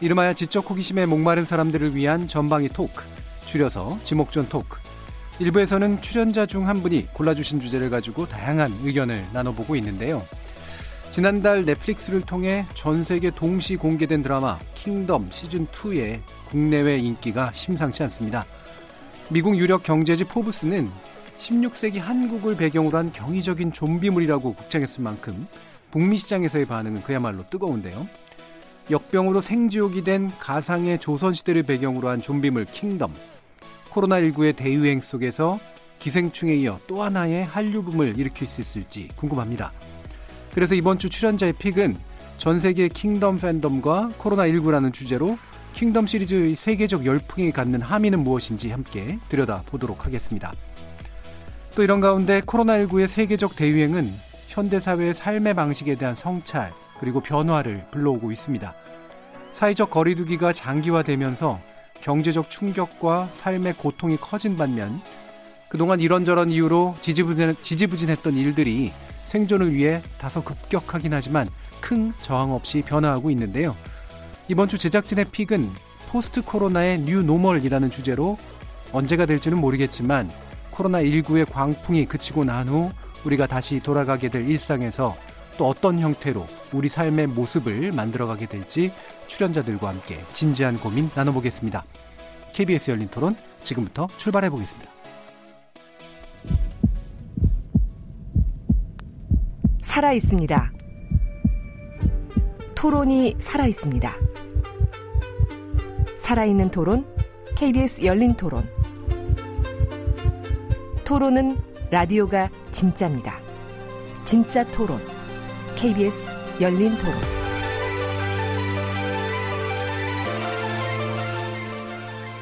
이름하여 지적 호기심에 목마른 사람들을 위한 전방위 토크, 줄여서 지목전 토크. 1부에서는 출연자 중 한 분이 골라주신 주제를 가지고 다양한 의견을 나눠보고 있는데요. 지난달 넷플릭스를 통해 전 세계 동시 공개된 드라마 킹덤 시즌2의 국내외 인기가 심상치 않습니다. 미국 유력 경제지 포브스는 16세기 한국을 배경으로 한 경이적인 좀비물이라고 극찬했을 만큼 북미 시장에서의 반응은 그야말로 뜨거운데요. 역병으로 생지옥이 된 가상의 조선시대를 배경으로 한 좀비물 킹덤. 코로나19의 대유행 속에서 기생충에 이어 또 하나의 한류붐을 일으킬 수 있을지 궁금합니다. 그래서 이번 주 출연자의 pick은 전 세계 킹덤 팬덤과 코로나19라는 주제로 킹덤 시리즈의 세계적 열풍이 갖는 함의는 무엇인지 함께 들여다보도록 하겠습니다. 또 이런 가운데 코로나19의 세계적 대유행은 현대사회의 삶의 방식에 대한 성찰, 그리고 변화를 불러오고 있습니다. 사회적 거리두기가 장기화되면서 경제적 충격과 삶의 고통이 커진 반면 그동안 이런저런 이유로 지지부진, 했던 일들이 생존을 위해 다소 급격하긴 하지만 큰 저항 없이 변화하고 있는데요. 이번 주 제작진의 pick은 post 코로나의 new normal이라는 주제로 언제가 될지는 모르겠지만 코로나19의 광풍이 그치고 난 후 우리가 다시 돌아가게 될 일상에서 또 어떤 형태로 우리 삶의 모습을 만들어가게 될지 출연자들과 함께 진지한 고민 나눠보겠습니다. KBS 열린 토론 지금부터 출발해 보겠습니다. 살아 있습니다. 토론이 살아 있습니다. 살아있는 토론, KBS 열린 토론. 토론은 라디오가 진짜입니다. 진짜 토론. KBS 열린 토론.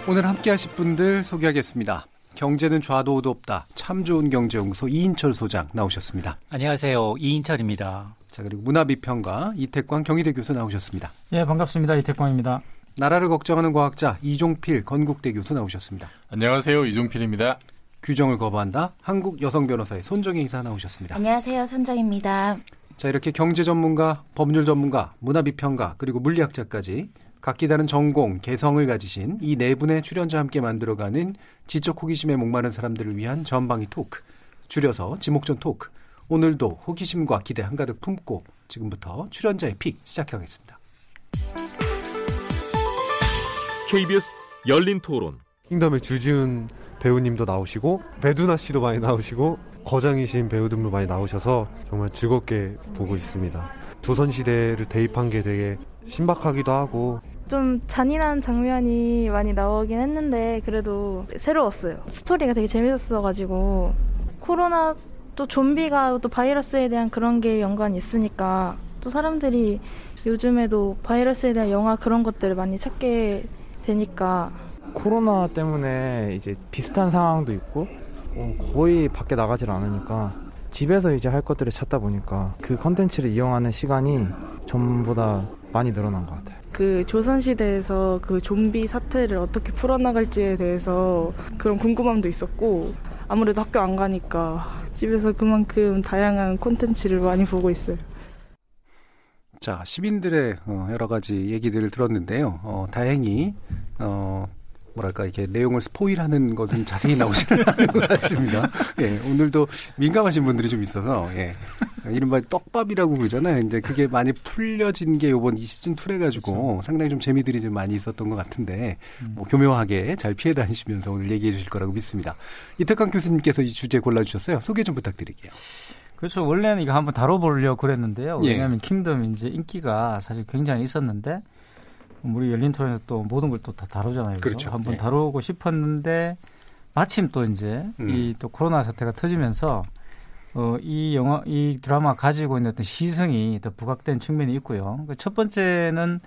오늘 함께 하실 분들 소개하겠습니다. 경제는 좌도 우도 없다. 참 좋은 경제연구소 이인철 소장 나오셨습니다. 안녕하세요. 이인철입니다. 자, 그리고 문화비평가 이태광 경희대 교수 나오셨습니다. 예, 반갑습니다. 이택광입니다. 나라를 걱정하는 과학자 이종필 건국대 교수 나오셨습니다. 안녕하세요. 이종필입니다. 규정을 거부한다. 한국 여성 변호사회 손정혜 이사 나오셨습니다. 안녕하세요. 손정혜입니다. 자, 이렇게 경제 전문가, 법률 전문가, 문화 비평가, 그리고 물리학자까지 각기 다른 전공, 개성을 가지신 이 네 분의 출연자와 함께 만들어가는 지적 호기심에 목마른 사람들을 위한 전방위 토크, 줄여서 지목전 토크. 오늘도 호기심과 기대 한가득 품고 지금부터 출연자의 pick 시작하겠습니다. KBS 열린 토론. 킹덤의 주지훈 배우님도 나오시고 배두나 씨도 많이 나오시고 거장이신 배우들도 많이 나오셔서 정말 즐겁게 보고 있습니다. 조선시대를 대입한 게 되게 신박하기도 하고 좀 잔인한 장면이 많이 나오긴 했는데 그래도 새로웠어요. 스토리가 되게 재밌었어가지고 코로나 또 좀비가 또 바이러스에 대한 그런 게 연관이 있으니까 또 사람들이 요즘에도 바이러스에 대한 영화 그런 것들을 많이 찾게 되니까 코로나 때문에 이제 비슷한 상황도 있고 어, 거의 밖에 나가질 않으니까 집에서 이제 할 것들을 찾다 보니까 그 컨텐츠를 이용하는 시간이 전보다 많이 늘어난 것 같아요. 그 조선시대에서 그 좀비 사태를 어떻게 풀어나갈지에 대해서 그런 궁금함도 있었고 아무래도 학교 안 가니까 집에서 그만큼 다양한 콘텐츠를 많이 보고 있어요. 자, 시민들의 어, 여러 가지 얘기들을 들었는데요. 어, 다행히 어, 뭐랄까 이렇게 내용을 스포일하는 것은 자세히 나오지는 않은 것 같습니다. 예, 오늘도 민감하신 분들이 좀 있어서 예, 이른바 떡밥이라고 그러잖아요. 이제 그게 많이 풀려진 게 요번 이 시즌 2래 가지고 그렇죠. 상당히 좀 재미들이 좀 많이 있었던 것 같은데 뭐 교묘하게 잘 피해 다니시면서 오늘 얘기해 주실 거라고 믿습니다. 이태강 교수님께서 이 주제 골라주셨어요. 소개 좀 부탁드릴게요. 그렇죠. 원래는 이거 한번 다뤄보려고 그랬는데요. 예. 왜냐하면 예. 킹덤 이제 인기가 사실 굉장히 있었는데 우리 열린 토론에서 또 모든 걸 또 다 다루잖아요. 그렇죠. 한번 네. 다루고 싶었는데 마침 또 이제 음. 이또 코로나 사태가 터지면서 어, 이 영화, 이 드라마 가지고 있는 어떤 시성이 더 부각된 측면이 있고요. 그 첫 번째는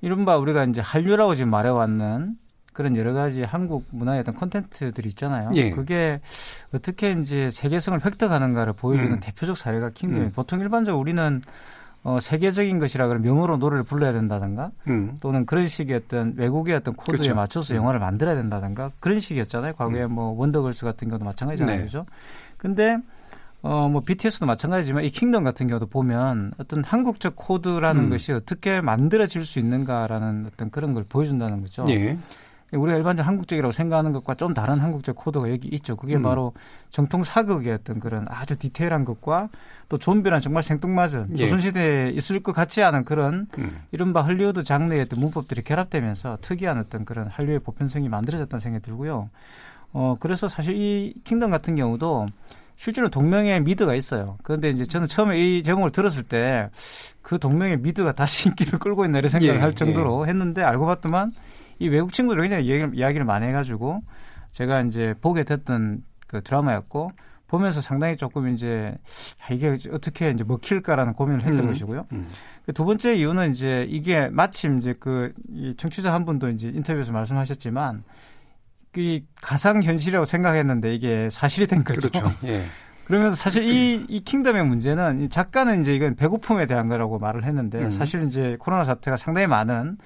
이른바 우리가 이제 한류라고 지금 말해왔는 그런 여러 가지 한국 문화의 어떤 콘텐츠들이 있잖아요. 예. 그게 어떻게 이제 세계성을 획득하는가를 보여주는 음. 대표적 사례가 킹덤이 음. 보통 일반적으로 우리는 어, 세계적인 것이라 그러면 영어로 노래를 불러야 된다든가 음. 또는 그런 식의 어떤 외국의 어떤 코드에 그렇죠. 맞춰서 음. 영화를 만들어야 된다든가 그런 식이었잖아요. 과거에 음. 뭐 원더걸스 같은 경우도 마찬가지잖아요. 네. 그죠? 근데 어, 뭐, BTS도 마찬가지지만 이 킹덤 같은 경우도 보면 어떤 한국적 코드라는 음. 것이 어떻게 만들어질 수 있는가라는 어떤 그런 걸 보여준다는 거죠. 예. 우리가 일반적 한국적이라고 생각하는 것과 좀 다른 한국적 코드가 여기 있죠. 그게 음. 바로 정통 사극의 어떤 그런 아주 디테일한 것과 또 좀비란 정말 생뚱맞은 예. 조선시대에 있을 것 같지 않은 그런 음. 이른바 할리우드 장르의 어떤 문법들이 결합되면서 특이한 어떤 그런 한류의 보편성이 만들어졌다는 생각이 들고요. 어, 그래서 사실 이 킹덤 같은 경우도 실제로 동명의 미드가 있어요. 그런데 이제 저는 처음에 이 제목을 들었을 때 그 동명의 미드가 다시 인기를 끌고 있나 이런 생각을 예, 할 정도로 예. 했는데 알고 봤더만 이 외국 친구들 굉장히 이야기를, 이야기를 많이 해가지고 제가 이제 보게 됐던 그 드라마였고 보면서 상당히 조금 이제 아, 이게 어떻게 이제 먹힐까라는 고민을 했던 음, 것이고요. 음. 그두 번째 이유는 이제 이게 마침 이제 그 이 청취자 한 분도 이제 인터뷰에서 말씀하셨지만 이 가상 현실이라고 생각했는데 이게 사실이 된 거죠. 그렇죠. 예. 그러면서 사실 이, 이 킹덤의 문제는 작가는 이제 이건 배고픔에 대한 거라고 말을 했는데 음. 사실 이제 코로나 사태가 상당히 많은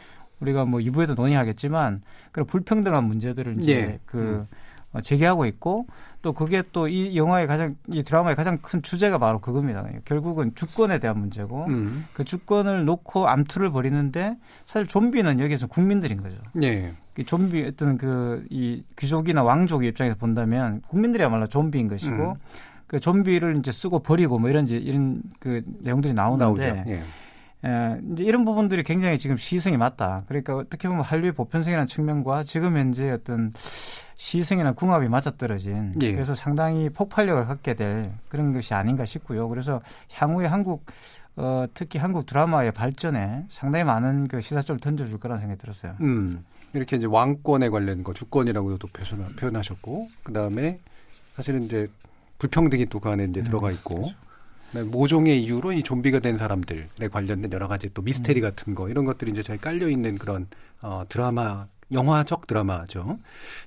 우리가 뭐 2부에도 논의하겠지만 그런 불평등한 문제들을 이제 예. 그 음. 어, 제기하고 있고 또 그게 또 이 영화의 가장 이 드라마의 가장 큰 주제가 바로 그겁니다. 결국은 주권에 대한 문제고 음. 그 주권을 놓고 암투를 벌이는데 사실 좀비는 여기서 국민들인 거죠. 예. 그 좀비 어떤 그 이 귀족이나 왕족의 입장에서 본다면 국민들이야말로 좀비인 것이고 음. 그 좀비를 이제 쓰고 버리고 뭐 이런 이런 그 내용들이 나오는데 예. 예, 이제 이런 부분들이 굉장히 지금 시승이 맞다. 그러니까 어떻게 보면 한류의 보편성이라는 측면과 지금 현재 어떤 시승이나 궁합이 맞아떨어진 예. 그래서 상당히 폭발력을 갖게 될 그런 것이 아닌가 싶고요. 그래서 향후에 한국 어, 특히 한국 드라마의 발전에 상당히 많은 그 시사점을 던져줄 거라는 생각이 들었어요. 음, 이렇게 이제 왕권에 관련 거 주권이라고도 표현하셨고, 그 다음에 사실은 이제 불평등이 또 그 안에 이제 음, 들어가 있고, 그렇죠. 네, 모종의 이유로 이 좀비가 된 사람들에 관련된 여러 가지 또 미스테리 음. 같은 거 이런 것들이 이제 잘 깔려 있는 그런 어 드라마 영화적 드라마죠.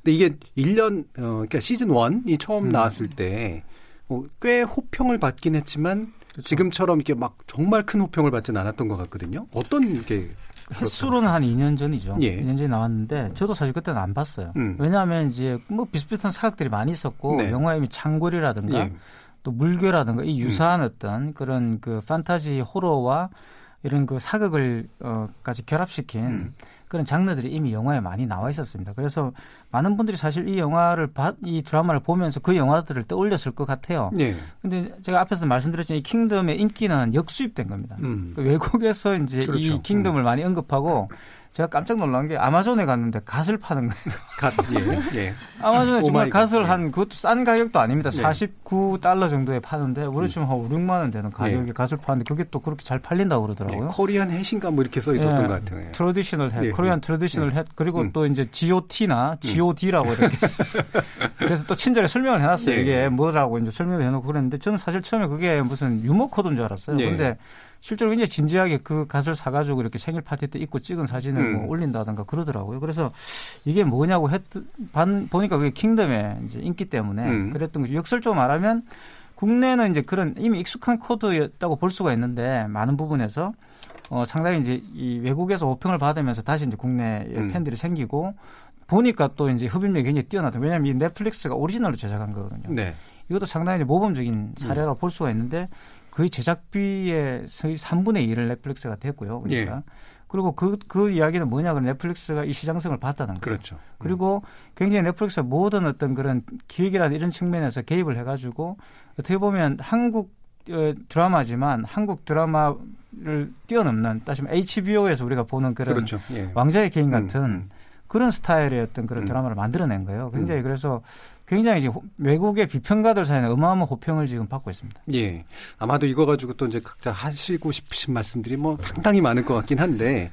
근데 이게 1년 어 그러니까 시즌 1이 처음 음. 나왔을 때꽤 어, 호평을 받긴 했지만 그렇죠. 지금처럼 이렇게 막 정말 큰 호평을 받지는 않았던 것 같거든요. 어떤 이렇게 횟수로는 한 2년 전이죠. 예. 2년 전에 나왔는데 저도 사실 그때는 안 봤어요. 음. 왜냐하면 이제 뭐 비슷비슷한 사극들이 많이 있었고 네. 영화 이미 창궐이라든가 예. 또 물교라든가 이 유사한 음. 어떤 그런 그 판타지 호러와 이런 그 사극을 어까지 결합시킨 음. 그런 장르들이 이미 영화에 많이 나와 있었습니다. 그래서 많은 분들이 사실 이 영화를 이 드라마를 보면서 그 영화들을 떠올렸을 것 같아요. 네. 근데 제가 앞에서 말씀드렸지만 이 킹덤의 인기는 역수입된 겁니다. 음. 그 외국에서 이제 그렇죠. 이 킹덤을 음. 많이 언급하고 제가 깜짝 놀란 게 아마존에 갔는데 갓을 파는 거예요. 갓, 예, 예. 아마존에 정말 갓을 예. 한 그것도 싼 가격도 아닙니다. 예. 49달러 정도에 파는데 우리 지금 한 5, 6만 원 되는 가격에 예. 갓을 파는데 그게 또 그렇게 잘 팔린다고 그러더라고요. 네, Korean hat인가 뭐 이렇게 써 있었던 예. 것 같아요. traditional hat, Korean traditional hat 그리고 음. 또 이제 GOT나 GOD라고 음. 이렇게 그래서 또 친절히 설명을 해놨어요. 이게 뭐라고 이제 설명을 해놓고 그랬는데 저는 사실 처음에 그게 무슨 유머 코드인 줄 알았어요. 근데 실제로 굉장히 진지하게 그 갓을 사가지고 이렇게 생일 파티 때 입고 찍은 사진을 뭐 음. 뭐 올린다든가 그러더라고요. 그래서 이게 뭐냐고 했, 반, 보니까 그게 킹덤의 이제 인기 때문에 음. 그랬던 거죠. 역설적으로 말하면 국내는 이제 그런 이미 익숙한 코드였다고 볼 수가 있는데 많은 부분에서 어, 상당히 이제 이 외국에서 호평을 받으면서 다시 이제 국내에 음. 팬들이 생기고 보니까 또 이제 흡입력이 굉장히 뛰어나다. 왜냐하면 이 넷플릭스가 오리지널로 제작한 거거든요. 네. 이것도 상당히 모범적인 사례라고 음. 볼 수가 있는데 거의 제작비의 거의 3분의 1을 넷플릭스가 됐고요. 그러니까. 예. 그리고 그, 그 이야기는 뭐냐, 그러면 넷플릭스가 이 시장성을 봤다는 거죠. 그렇죠. 그리고 굉장히 넷플릭스가 모든 어떤 그런 기획이라든 이런 측면에서 개입을 해가지고 어떻게 보면 한국 어, 드라마지만 한국 드라마를 뛰어넘는 따지면 HBO에서 우리가 보는 그런 그렇죠. 예. 왕자의 개인 같은 음, 음. 그런 스타일의 어떤 그런 음. 드라마를 만들어낸 거예요. 굉장히 음. 그래서 굉장히 이제 외국의 비평가들 사이에 어마어마한 호평을 지금 받고 있습니다. 예. 아마도 이거 가지고 또 이제 각자 하시고 싶으신 말씀들이 뭐 상당히 많을 것 같긴 한데,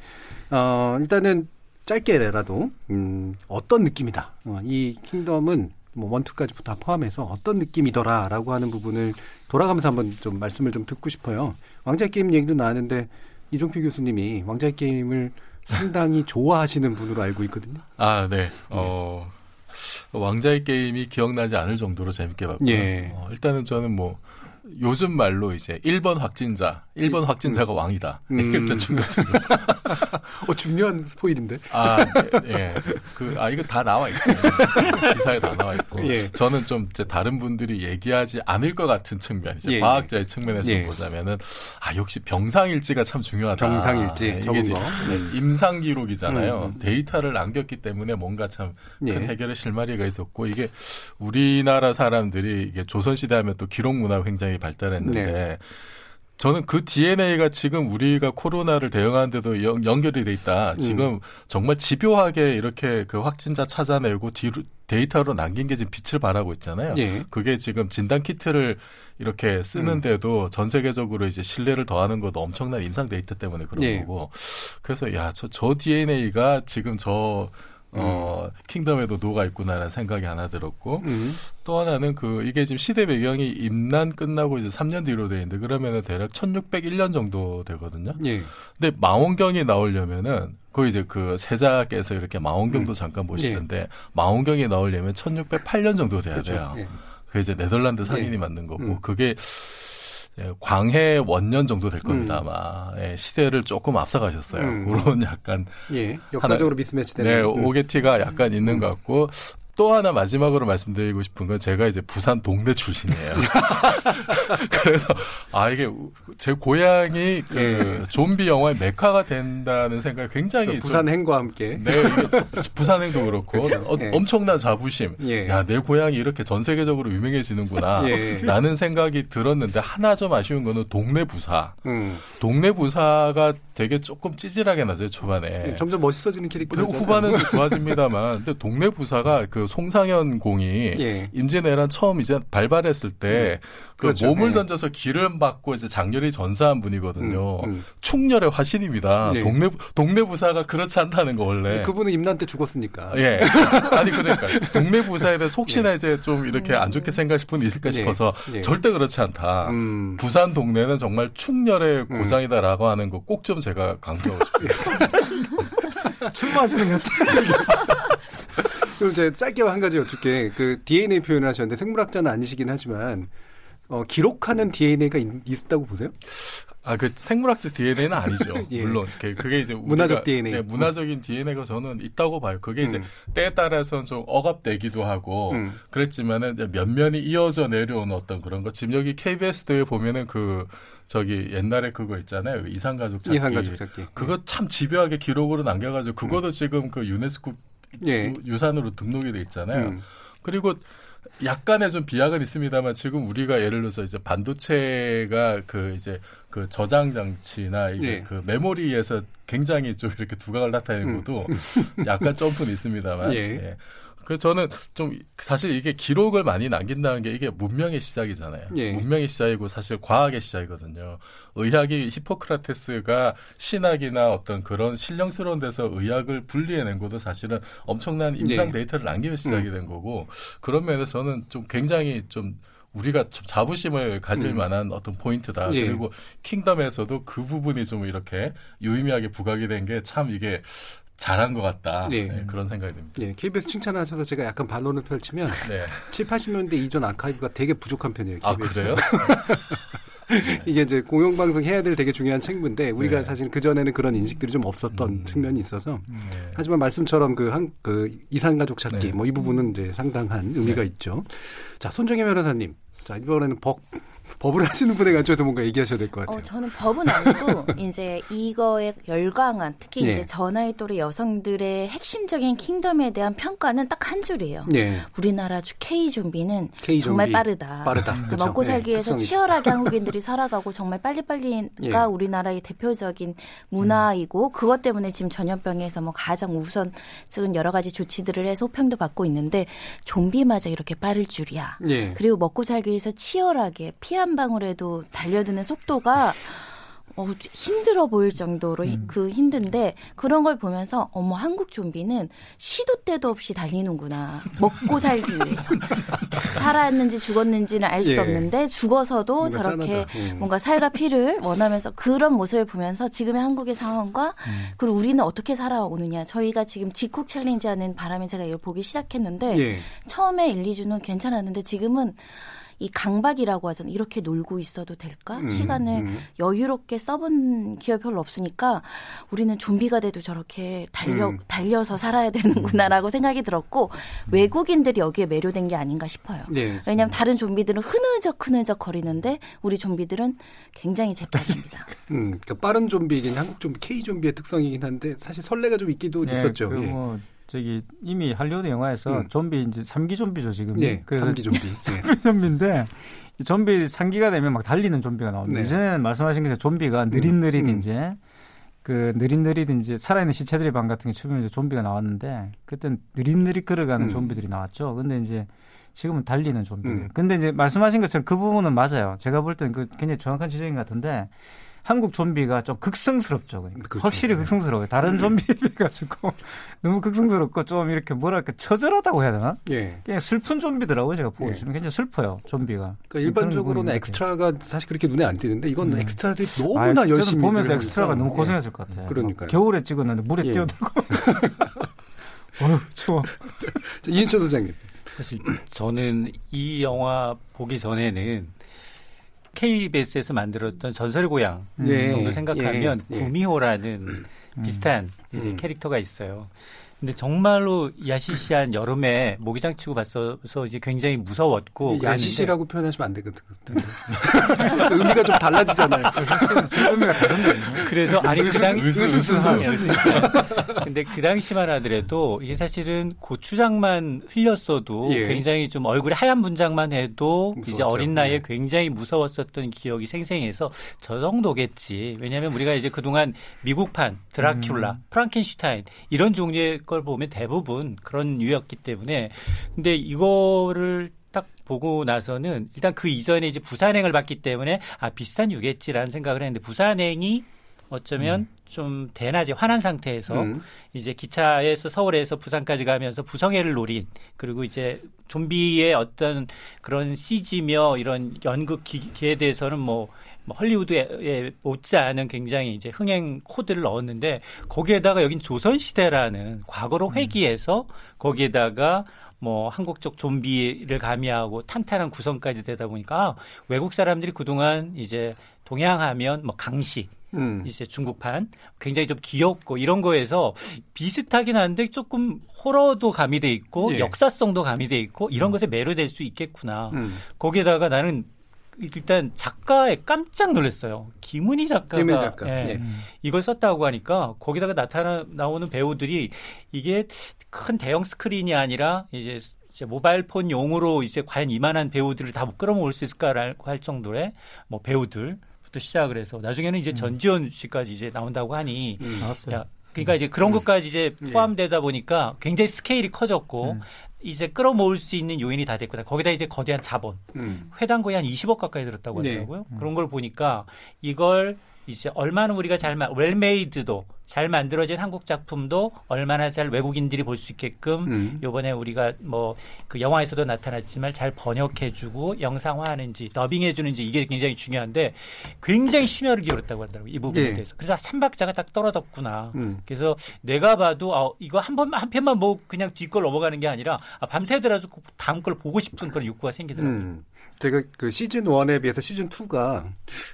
어, 일단은 짧게라도, 음, 어떤 느낌이다. 어, 이 킹덤은 뭐 원투까지 다 포함해서 어떤 느낌이더라라고 하는 부분을 돌아가면서 한번 좀 말씀을 좀 듣고 싶어요. 왕자의 게임 얘기도 나왔는데 이종필 교수님이 왕자의 게임을 상당히 좋아하시는 분으로 알고 있거든요. 아, 네. 어, 왕자의 게임이 기억나지 않을 정도로 재밌게 봤고요. 예. 어, 일단은 저는 뭐 요즘 말로 이제 1번 확진자, 1번 확진자가 음. 왕이다. 음. 일단 중간적으로. 어, 중요한 스포일인데? 아, 예. 예. 그, 아, 이거 다 나와 있고. 기사에 다 나와 있고. 예. 저는 좀 이제 다른 분들이 얘기하지 않을 것 같은 측면, 이제 예. 과학자의 측면에서 예. 보자면은, 아, 역시 병상일지가 참 중요하다. 병상일지. 네, 이게 이제 네, 임상 기록이잖아요. 음, 음. 데이터를 남겼기 때문에 뭔가 참큰 예. 해결의 실마리가 있었고, 이게 우리나라 사람들이 이게 조선시대 하면 또 기록 문화가 굉장히 발달했는데, 네. 저는 그 DNA가 지금 우리가 코로나를 대응하는데도 연, 연결이 돼 있다. 지금 음. 정말 집요하게 이렇게 그 확진자 찾아내고 뒤로 데이터로 남긴 게 지금 빛을 발하고 있잖아요. 예. 그게 지금 진단 키트를 이렇게 쓰는데도 음. 전 세계적으로 이제 신뢰를 더하는 것도 엄청난 임상 데이터 때문에 그런 예. 거고. 그래서 야, 저, 저 DNA가 지금 저 어, 음. 킹덤에도 녹아 있구나라는 생각이 하나 들었고, 음. 또 하나는 그, 이게 지금 시대 배경이 임난 끝나고 이제 3년 뒤로 돼 있는데, 그러면은 대략 1601년 정도 되거든요. 예. 근데 망원경이 나오려면은, 그 이제 그 세자께서 이렇게 망원경도 음. 잠깐 보시는데, 예. 망원경이 나오려면 1608년 정도 돼야 그렇죠. 돼요. 예. 그게 이제 네덜란드 상인이 예. 만든 거고, 음. 그게 예, 광해 원년 정도 될 겁니다 음. 아마 예, 시대를 조금 앞서가셨어요. 음. 그런 약간 예, 역사적으로 미스매치 되는 네, 오게티가 약간 있는 것 같고 또 하나 마지막으로 말씀드리고 싶은 건 제가 이제 부산 동네 출신이에요. 그래서 아 이게 제 고향이 그 예. 좀비 영화의 메카가 된다는 생각이 굉장히 그 부산 행과 함께 네 부산 행도 그렇고 그렇죠? 어, 예. 엄청난 자부심. 예. 야내 고향이 이렇게 전 세계적으로 유명해지는구나라는 예. 생각이 들었는데 하나 좀 아쉬운 거는 동네 부사. 음. 동네 부사가 되게 조금 찌질하게 나죠 초반에. 예, 점점 멋있어지는 캐릭터. 후반에는 좋아집니다만, 근데 동네 부사가 그 송상현 공이 예. 임진왜란 처음 이제 발발했을 때그 음. 그렇죠. 몸을 예. 던져서 기를 막고 이제 장렬히 전사한 분이거든요. 음, 음. 충렬의 화신입니다. 예. 동네 동네 부사가 그렇지 않다는 거 원래. 그분은 임난 때 죽었으니까. 예. 아니 그러니까 동네 부사에 대해 혹시나 예. 이제 좀 이렇게 안 좋게 생각하실 분이 있을까 예. 싶어서 절대 그렇지 않다. 음. 부산 동네는 정말 충렬의 음. 고장이다라고 하는 거 꼭 좀 제가 강조하고 싶습니다. 출마하시는 것 같아요. 그럼 제가 짧게 한 가지 여쭙게 그 DNA 표현을 하셨는데 생물학자는 아니시긴 하지만 어, 기록하는 DNA가 있, 있다고 보세요? 아, 그 생물학적 DNA는 아니죠. 예. 물론 그게 이제 문화적 DNA, 네, 문화적인 음. DNA가 저는 있다고 봐요. 그게 이제 음. 때에 따라서는 좀 억압되기도 하고 음. 그랬지만은 몇 면이 이어져 내려오는 어떤 그런 거. 지금 여기 KBS도에 보면은 그 저기 옛날에 그거 있잖아요. 이산가족 찾기. 이산가족 찾기. 그거 네. 참 집요하게 기록으로 남겨가지고 그것도 음. 지금 그 유네스코 예. 유산으로 등록이 돼 있잖아요. 음. 그리고 약간의 좀 비약은 있습니다만 지금 우리가 예를 들어서 이제 반도체가 그 이제 그 저장 장치나 이게 예. 그 메모리에서 굉장히 좀 이렇게 두각을 나타내는 음. 것도 음. 약간 점프는 있습니다만 예. 예. 그래서 저는 좀 사실 이게 기록을 많이 남긴다는 게 이게 문명의 시작이잖아요. 예. 문명의 시작이고 사실 과학의 시작이거든요. 의학이 히포크라테스가 신학이나 어떤 그런 신령스러운 데서 의학을 분리해낸 것도 사실은 엄청난 임상 예. 데이터를 남기면서 시작이 음. 된 거고 그런 면에서 저는 좀 굉장히 좀 우리가 자부심을 가질 음. 만한 어떤 포인트다. 예. 그리고 킹덤에서도 그 부분이 좀 이렇게 유의미하게 부각이 된 게 참 이게 잘한 것 같다. 네. 네, 그런 생각이 듭니다. 네, KBS 칭찬하셔서 제가 약간 반론을 펼치면 네. 7, 80년대 이전 아카이브가 되게 부족한 편이에요. KBS. 아, 그래요? 이게 이제 공영방송 해야 될 되게 중요한 책무인데 우리가 네. 사실 그 전에는 그런 인식들이 좀 없었던 음. 측면이 있어서 네. 하지만 말씀처럼 그, 한, 그 이산가족 찾기 네. 뭐이 부분은 이제 상당한 의미가 네. 있죠. 자, 손정혜 변호사님. 자, 이번에는 법, 법을 하시는 분에 관해서 뭔가 얘기하셔야 될 것 같아요. 어, 저는 법은 아니고 이제 이거에 열광한 특히 네. 이제 전화의 또래 여성들의 핵심적인 킹덤에 대한 평가는 딱 한 줄이에요. 네. 우리나라 K 좀비는 K 정말 빠르다. 빠르다. 그렇죠. 먹고 살기 네, 위해서 치열하게 한국인들이 살아가고 정말 빨리빨리가 예. 우리나라의 대표적인 문화이고 음. 그것 때문에 지금 전염병에서 뭐 가장 우선 지금 여러 가지 조치들을 해서 호평도 받고 있는데 좀비마저 이렇게 빠를 줄이야. 예. 그리고 먹고 살기 위해서 치열하게 피한 방울에도 달려드는 속도가 어, 힘들어 보일 정도로 음. 그 힘든데 그런 걸 보면서 어머 한국 좀비는 시도 때도 없이 달리는구나 먹고 살기 위해서 살았는지 죽었는지는 알수 예. 없는데 죽어서도 저렇게 음. 뭔가 살과 피를 원하면서 그런 모습을 보면서 지금의 한국의 상황과 음. 그리고 우리는 어떻게 살아오느냐 저희가 지금 직콕 챌린지하는 바람에 제가 이걸 보기 시작했는데 예. 처음에 1, 2주는 괜찮았는데 지금은 이 강박이라고 하잖아요. 이렇게 놀고 있어도 될까? 음, 시간을 음. 여유롭게 써본 기업 별로 없으니까 우리는 좀비가 돼도 저렇게 달려 음. 달려서 살아야 되는구나라고 생각이 들었고 외국인들이 여기에 매료된 게 아닌가 싶어요. 네, 왜냐하면 다른 좀비들은 흐느적 흐느적 거리는데 우리 좀비들은 굉장히 재빠릅니다. 음, 그러니까 빠른 좀비이긴 한국 좀비 K 좀비의 특성이긴 한데 사실 설레가 좀 있기도 네, 있었죠. 그 뭐 저기 이미 할리우드 영화에서 음. 좀비 이제 3기 좀비죠 지금. 네, 그래서 3기 좀비. 3기 좀비인데 좀비 3기가 되면 막 달리는 좀비가 나옵니다. 네. 이제는 말씀하신 것처럼 좀비가 느릿느릿 음. 이제 음. 그 느릿느릿 이제 살아있는 시체들의 방 같은 게 처음에 이제 좀비가 나왔는데 그땐 느릿느릿 걸어가는 음. 좀비들이 나왔죠. 근데 이제 지금은 달리는 좀비. 음. 근데 이제 말씀하신 것처럼 그 부분은 맞아요. 제가 볼 때는 그 굉장히 정확한 지적인 것 같은데 한국 좀비가 좀 극성스럽죠. 그러니까. 그렇죠. 확실히 네. 극성스러워요. 다른 좀비에 비해 가지고 너무 극성스럽고 좀 이렇게 뭐랄까 처절하다고 해야 되나? 예. 그냥 슬픈 좀비더라고요. 제가 보고 예. 있으면 굉장히 슬퍼요. 좀비가. 그러니까 일반적으로는 엑스트라가 사실 그렇게 눈에 안 띄는데 이건 음. 엑스트라들이 너무나 아, 열심히 보면서 엑스트라가 너무 예. 고생했을 것 같아요. 그러니까 겨울에 찍었는데 물에 예. 뛰어들고. 어휴 추워. 이인철 소장님. 사실 저는 이 영화 보기 전에는 KBS에서 만들었던 전설의 고향 예. 정도 생각하면 예. 예. 구미호라는 음. 비슷한 이제 음. 캐릭터가 있어요. 근데 정말로 야시시한 여름에 모기장 치고 봤어서 이제 굉장히 무서웠고 야시시라고 표현하시면 안 되거든. 의미가 좀 달라지잖아요. 의미가 다른데. 그래서 아니 그당 근데 그 당시만 하더라도 이게 사실은 고추장만 흘렸어도 예. 굉장히 좀 얼굴에 하얀 분장만 해도 무서웠죠. 이제 어린 나이에 네. 굉장히 무서웠었던 기억이 생생해서 저 정도겠지. 왜냐하면 우리가 이제 그동안 미국판 드라큘라, 음. 프랑켄슈타인 이런 종류의 걸 보면 대부분 그런 류였기 때문에 근데 이거를 딱 보고 나서는 일단 그 이전에 이제 부산행을 봤기 때문에 아 비슷한 유겠지라는 생각을 했는데 부산행이 어쩌면 음. 좀 대낮에 화난 상태에서 음. 이제 기차에서 서울에서 부산까지 가면서 부성애를 노린 그리고 이제 좀비의 어떤 그런 CG며 이런 연극 기에 대해서는 뭐 뭐 헐리우드에 못지않은 굉장히 이제 흥행 코드를 넣었는데 거기에다가 여긴 조선 시대라는 과거로 음. 회귀해서 거기에다가 뭐 한국 적 좀비를 가미하고 탄탄한 구성까지 되다 보니까 아, 외국 사람들이 그동안 이제 동양하면 뭐 강시 음. 이제 중국판 굉장히 좀 귀엽고 이런 거에서 비슷하긴 한데 조금 호러도 가미돼 있고 예. 역사성도 가미돼 있고 이런 음. 것에 매료될 수 있겠구나. 음. 거기에다가 나는 일단 작가에 깜짝 놀랐어요. 김은희 작가가 김은희 작가. 예, 예. 이걸 썼다고 하니까 거기다가 나타나 나오는 배우들이 이게 큰 대형 스크린이 아니라 이제 이제 모바일 폰 용으로 이제 과연 이만한 배우들을 다못 끌어모을 수 있을까라고 할 정도의 뭐 배우들부터 시작을 해서 나중에는 이제 음. 전지현 씨까지 이제 나온다고 하니 음, 야, 그러니까 이제 그런 음. 것까지 이제 예. 포함되다 보니까 굉장히 스케일이 커졌고 음. 이제 끌어모을 수 있는 요인이 다 됐구나. 거기다 이제 거대한 자본. 음. 회당 거의 한 20억 가까이 들었다고 네. 하더라고요. 네. 그런 걸 보니까 이걸 이제 얼마나 우리가 잘 웰메이드도 잘 만들어진 한국 작품도 얼마나 잘 외국인들이 볼 수 있게끔 음. 요번에 우리가 뭐 그 영화에서도 나타났지만 잘 번역해주고 영상화하는지 더빙해주는지 이게 굉장히 중요한데 굉장히 심혈을 기울였다고 하더라고요 이 부분에 네. 대해서 그래서 삼박자가 딱 떨어졌구나 음. 그래서 내가 봐도 어, 이거 한번 한 편만 뭐 그냥 뒷걸 넘어가는 게 아니라 아, 밤새더라도 다음 걸 보고 싶은 그런 욕구가 생기더라고요. 음. 제가 그 시즌 1에 비해서 시즌 2가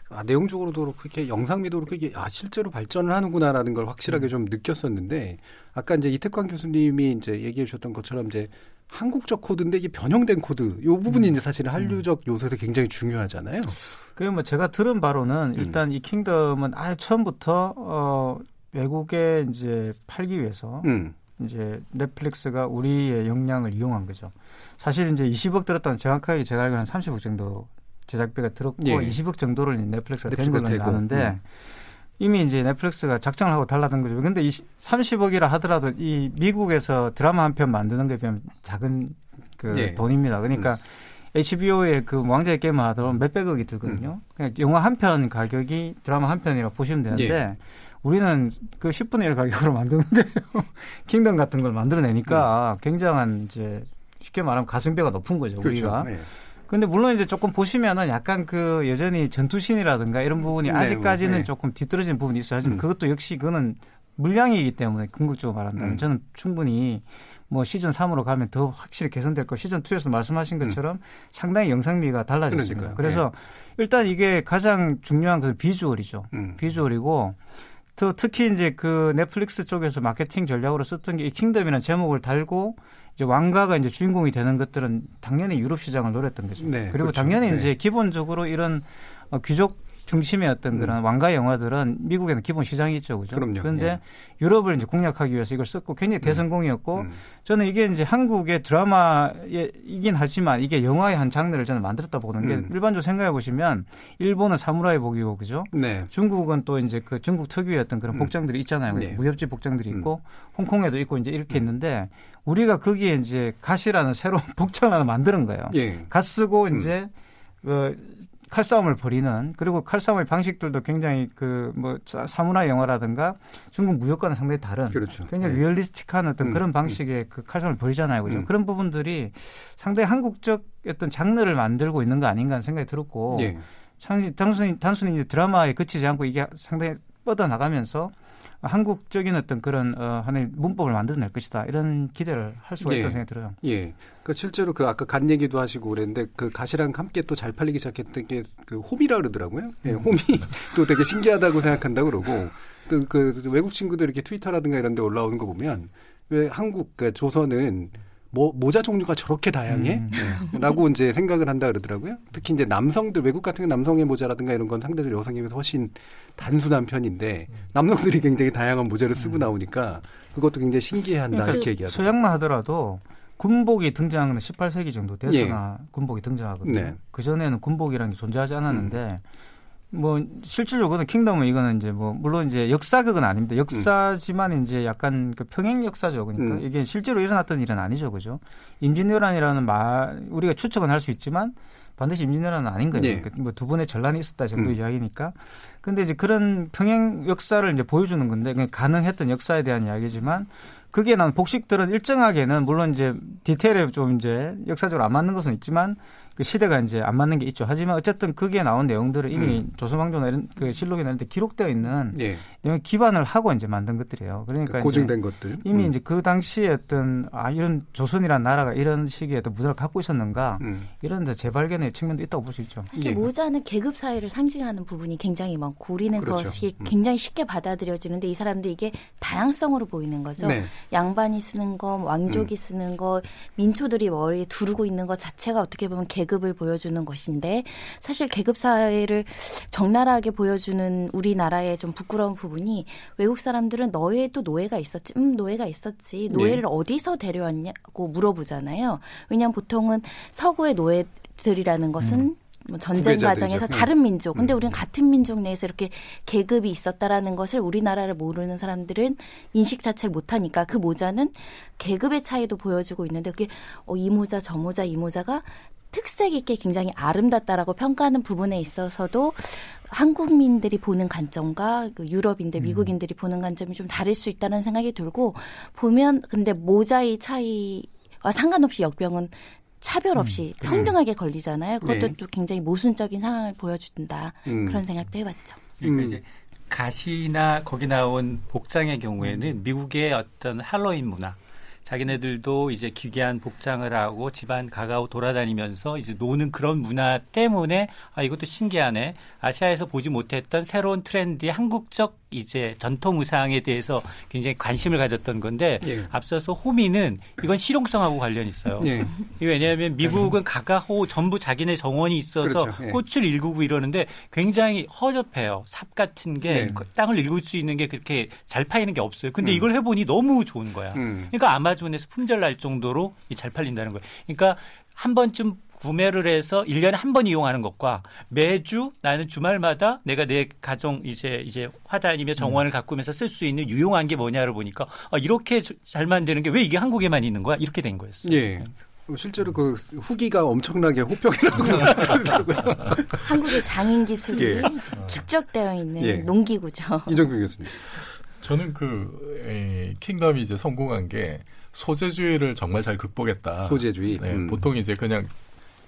아, 내용적으로도 그렇게 영상미도 그렇게 이게 아, 실제로 발전을 하는구나라는 걸 확실하게 음. 좀 느꼈었는데 아까 이제 이택광 교수님이 이제 얘기해 주셨던 것처럼 이제 한국적 코드인데 이게 변형된 코드 요 부분이 음. 이제 사실은 한류적 요소에서 굉장히 중요하잖아요. 그리고 뭐 제가 들은 바로는 음. 일단 음. 이 킹덤은 아예 처음부터 어 외국에 이제 팔기 위해서 음. 이제 넷플릭스가 우리의 역량을 이용한 거죠. 사실 이제 20억 들었다는 정확하게 제가 알기로는 30억 정도 제작비가 들었고 예. 20억 정도를 넷플릭스가 된 걸로 아는데 음. 이미 이제 넷플릭스가 작정을 하고 달라던 거죠. 근데 이 30억이라 하더라도 이 미국에서 드라마 한 편 만드는 게 비하면 작은 그 예. 돈입니다. 그러니까 음. HBO의 그 왕자의 게임을 하더라도 몇백억이 들거든요. 음. 그냥 영화 한 편 가격이 드라마 한 편이라 고 보시면 되는데 예. 우리는 그 10분의 1 가격으로 만드는데요. 킹덤 같은 걸 만들어내니까 음. 굉장한 이제 쉽게 말하면 가성비가 높은 거죠. 그렇죠. 우리가. 네. 근데 물론 이제 조금 보시면은 약간 그 여전히 전투신이라든가 이런 부분이 네, 아직까지는 네. 조금 뒤떨어진 부분이 있어요. 하지만 음. 그것도 역시 그거는 물량이기 때문에 궁극적으로 말한다면 음. 저는 충분히 뭐 시즌 3으로 가면 더 확실히 개선될 거 시즌 2에서 말씀하신 음. 것처럼 음. 상당히 영상미가 달라졌을 거예요. 그래서 네. 일단 이게 가장 중요한 것은 비주얼이죠. 음. 비주얼이고 또 특히 이제 그 넷플릭스 쪽에서 마케팅 전략으로 썼던 게 이 킹덤이라는 제목을 달고 이제 왕가가 이제 주인공이 되는 것들은 당연히 유럽 시장을 노렸던 거죠. 네, 그리고 그렇죠. 당연히 네. 이제 기본적으로 이런 어, 귀족 중심의 어떤 음. 그런 왕가 영화들은 미국에는 기본 시장이 있죠, 그죠? 그럼요. 그런데 예. 유럽을 이제 공략하기 위해서 이걸 썼고 굉장히 음. 대성공이었고 음. 저는 이게 이제 한국의 드라마이긴 하지만 이게 영화의 한 장르를 저는 만들었다 보는 게 음. 일반적으로 생각해 보시면 일본은 사무라이 복이고 그죠? 네. 중국은 또 이제 그 중국 특유의 어떤 그런 음. 복장들이 있잖아요. 네. 무협지 복장들이 있고 홍콩에도 있고 이제 이렇게 있는데 우리가 거기에 이제 갓이라는 새로운 복장을 하나 만드는 거예요. 예. 갓 쓰고 이제 그 칼싸움을 벌이는 그리고 칼싸움의 방식들도 굉장히 그 뭐 사무라이 영화라든가 중국 무협과는 상당히 다른 그렇죠. 굉장히 네. realistic한 어떤 음, 그런 음. 방식의 음. 그 칼싸움을 벌이잖아요. 그죠? 음. 그런 부분들이 상당히 한국적 어떤 장르를 만들고 있는 거 아닌가 하는 생각이 들었고 예. 참 단순히 단순히 이제 드라마에 그치지 않고 이게 상당히 뻗어 나가면서 한국적인 어떤 그런 어, 하나의 문법을 만들어낼 것이다 이런 기대를 할 수가 예. 있다고 생각이 들어요. 예. 그 실제로 그 아까 간 얘기도 하시고 그랬는데 그 가시랑 함께 또 잘 팔리기 시작했던 게 그 홈이라 그러더라고요. 예, 음. 홈이 또 되게 신기하다고 생각한다 고 그러고 또그 외국 친구들 이렇게 트위터라든가 이런 데 올라오는 거 보면 왜 한국 그 조선은 뭐 모자 종류가 저렇게 다양해? 음. 네. 라고 이제 생각을 한다 그러더라고요. 특히 이제 남성들 외국 같은 경우 남성의 모자라든가 이런 건 상대적으로 여성에 비해서 훨씬 단순한 편인데 남성들이 굉장히 다양한 모자를 쓰고 음. 나오니까 그것도 굉장히 신기해 한다 그러니까 이렇게 얘기하죠. 서양만 하더라도 군복이 등장하는 18세기 정도 돼서나 예. 군복이 등장하거든요. 네. 그 전에는 군복이라는 게 존재하지 않았는데 음. 뭐 실질적으로는 킹덤은 이거는 이제 뭐 물론 이제 역사극은 아닙니다. 역사지만 음. 이제 약간 그 평행 역사죠. 그러니까 음. 이게 실제로 일어났던 일은 아니죠, 그죠? 임진왜란이라는 말 우리가 추측은 할 수 있지만 반드시 임진왜란은 아닌 거예요. 네. 그러니까 뭐두 번의 전란이 있었다 정도 음. 이야기니까. 근데 이제 그런 평행 역사를 이제 보여주는 건데 가능했던 역사에 대한 이야기지만 그게 난 복식들은 일정하게는 물론 이제 디테일에 좀 이제 역사적으로 안 맞는 것은 있지만 그 시대가 이제 안 맞는 게 있죠. 하지만 어쨌든 거기에 나온 내용들은 이미 음. 조선왕조나 이런 그 실록이나 이런 데 기록되어 있는 예. 내용 기반을 하고 이제 만든 것들이에요. 그러니까 고증된 것들. 이미 음. 이제 그 당시에 어떤 아 이런 조선이란 나라가 이런 식의 어떤 문화를 갖고 있었는가 음. 이런 데 재발견의 측면도 있다고 볼 수 있죠. 사실 예. 모자는 계급 사회를 상징하는 부분이 굉장히 많고 우리는 그렇죠. 그것이 음. 굉장히 쉽게 받아들여지는데 이 사람들 이게 다양성으로 보이는 거죠. 네. 양반이 쓰는 거, 왕족이 음. 쓰는 거, 민초들이 머리에 두르고 있는 것 자체가 어떻게 보면 계급 계급을 보여주는 것인데 사실 계급 사회를 적나라하게 보여주는 우리나라의 좀 부끄러운 부분이 외국 사람들은 너에도 노예가 있었지, 음 노예가 있었지, 노예를 네. 어디서 데려왔냐고 물어보잖아요. 왜냐하면 보통은 서구의 노예들이라는 것은 음. 뭐 전쟁 과정에서 네. 다른 민족. 근데 음. 우리는 같은 민족 내에서 이렇게 계급이 있었다라는 것을 우리나라를 모르는 사람들은 인식 자체를 못하니까 그 모자는 계급의 차이도 보여주고 있는데 그게 어, 이 모자 저 모자 이 모자가 특색 있게 굉장히 아름답다라고 평가하는 부분에 있어서도 한국민들이 보는 관점과 그 유럽인들, 음. 미국인들이 보는 관점이 좀 다를 수 있다는 생각이 들고 보면 근데 모자의 차이와 상관없이 역병은 차별 없이 음, 평등하게 걸리잖아요. 그것도 네. 또 굉장히 모순적인 상황을 보여준다. 음. 그런 생각도 해봤죠. 그러니까 음. 이제 가시나 거기 나온 복장의 경우에는 미국의 어떤 할로윈 문화 자기네들도 이제 기괴한 복장을 하고 집안 가가고 돌아다니면서 이제 노는 그런 문화 때문에 아 이것도 신기하네. 아시아에서 보지 못했던 새로운 트렌드의 한국적 이제 전통 의상에 대해서 굉장히 관심을 가졌던 건데 예. 앞서서 호미는 이건 실용성하고 관련 있어요. 예. 왜냐하면 미국은 가가호 전부 자기네 정원이 있어서 그렇죠. 예. 꽃을 일구고 이러는데 굉장히 허접해요. 삽 같은 게 예. 땅을 일굴 수 있는 게 그렇게 잘 파이는 게 없어요. 근데 음. 이걸 해보니 너무 좋은 거야. 음. 그러니까 아마존에서 품절 날 정도로 잘 팔린다는 거예요. 그러니까 한 번쯤 구매를 해서 1년에 한 번 이용하는 것과 매주 나는 주말마다 내가 내 가정 이제 이제 화단이며 정원을 음. 가꾸면서 쓸 수 있는 유용한 게 뭐냐를 보니까 아, 이렇게 잘 만드는 게 왜 이게 한국에만 있는 거야? 이렇게 된 거였어요. 예. 실제로 그 후기가 엄청나게 호평이라고. 한국의 장인 기술이 예. 축적되어 있는 예. 농기구죠. 이정규 교수님. 저는 그 에, 킹덤이 이제 성공한 게 소재주의를 정말 잘 극복했다. 소재주의. 네, 음. 보통 이제 그냥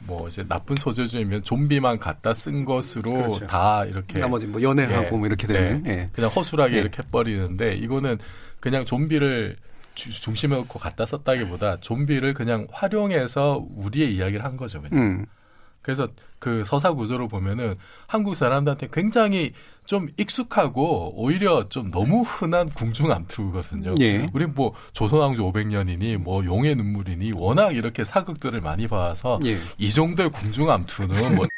뭐 이제 나쁜 소재주의면 좀비만 갖다 쓴 것으로 그렇죠. 다 이렇게 나머지 뭐 연애하고 네, 뭐 이렇게 되는 네, 그냥 허술하게 네. 이렇게 해버리는데 이거는 그냥 좀비를 주, 중심에 놓고 갖다 썼다기보다 좀비를 그냥 활용해서 우리의 이야기를 한 거죠. 그냥. 음. 그래서 그 서사 구조를 보면은 한국 사람들한테 굉장히 좀 익숙하고 오히려 좀 너무 흔한 궁중암투거든요. 예. 우리 뭐 조선왕조 500년이니 뭐 용의 눈물이니 워낙 이렇게 사극들을 많이 봐서 예. 이 정도의 궁중암투는 뭐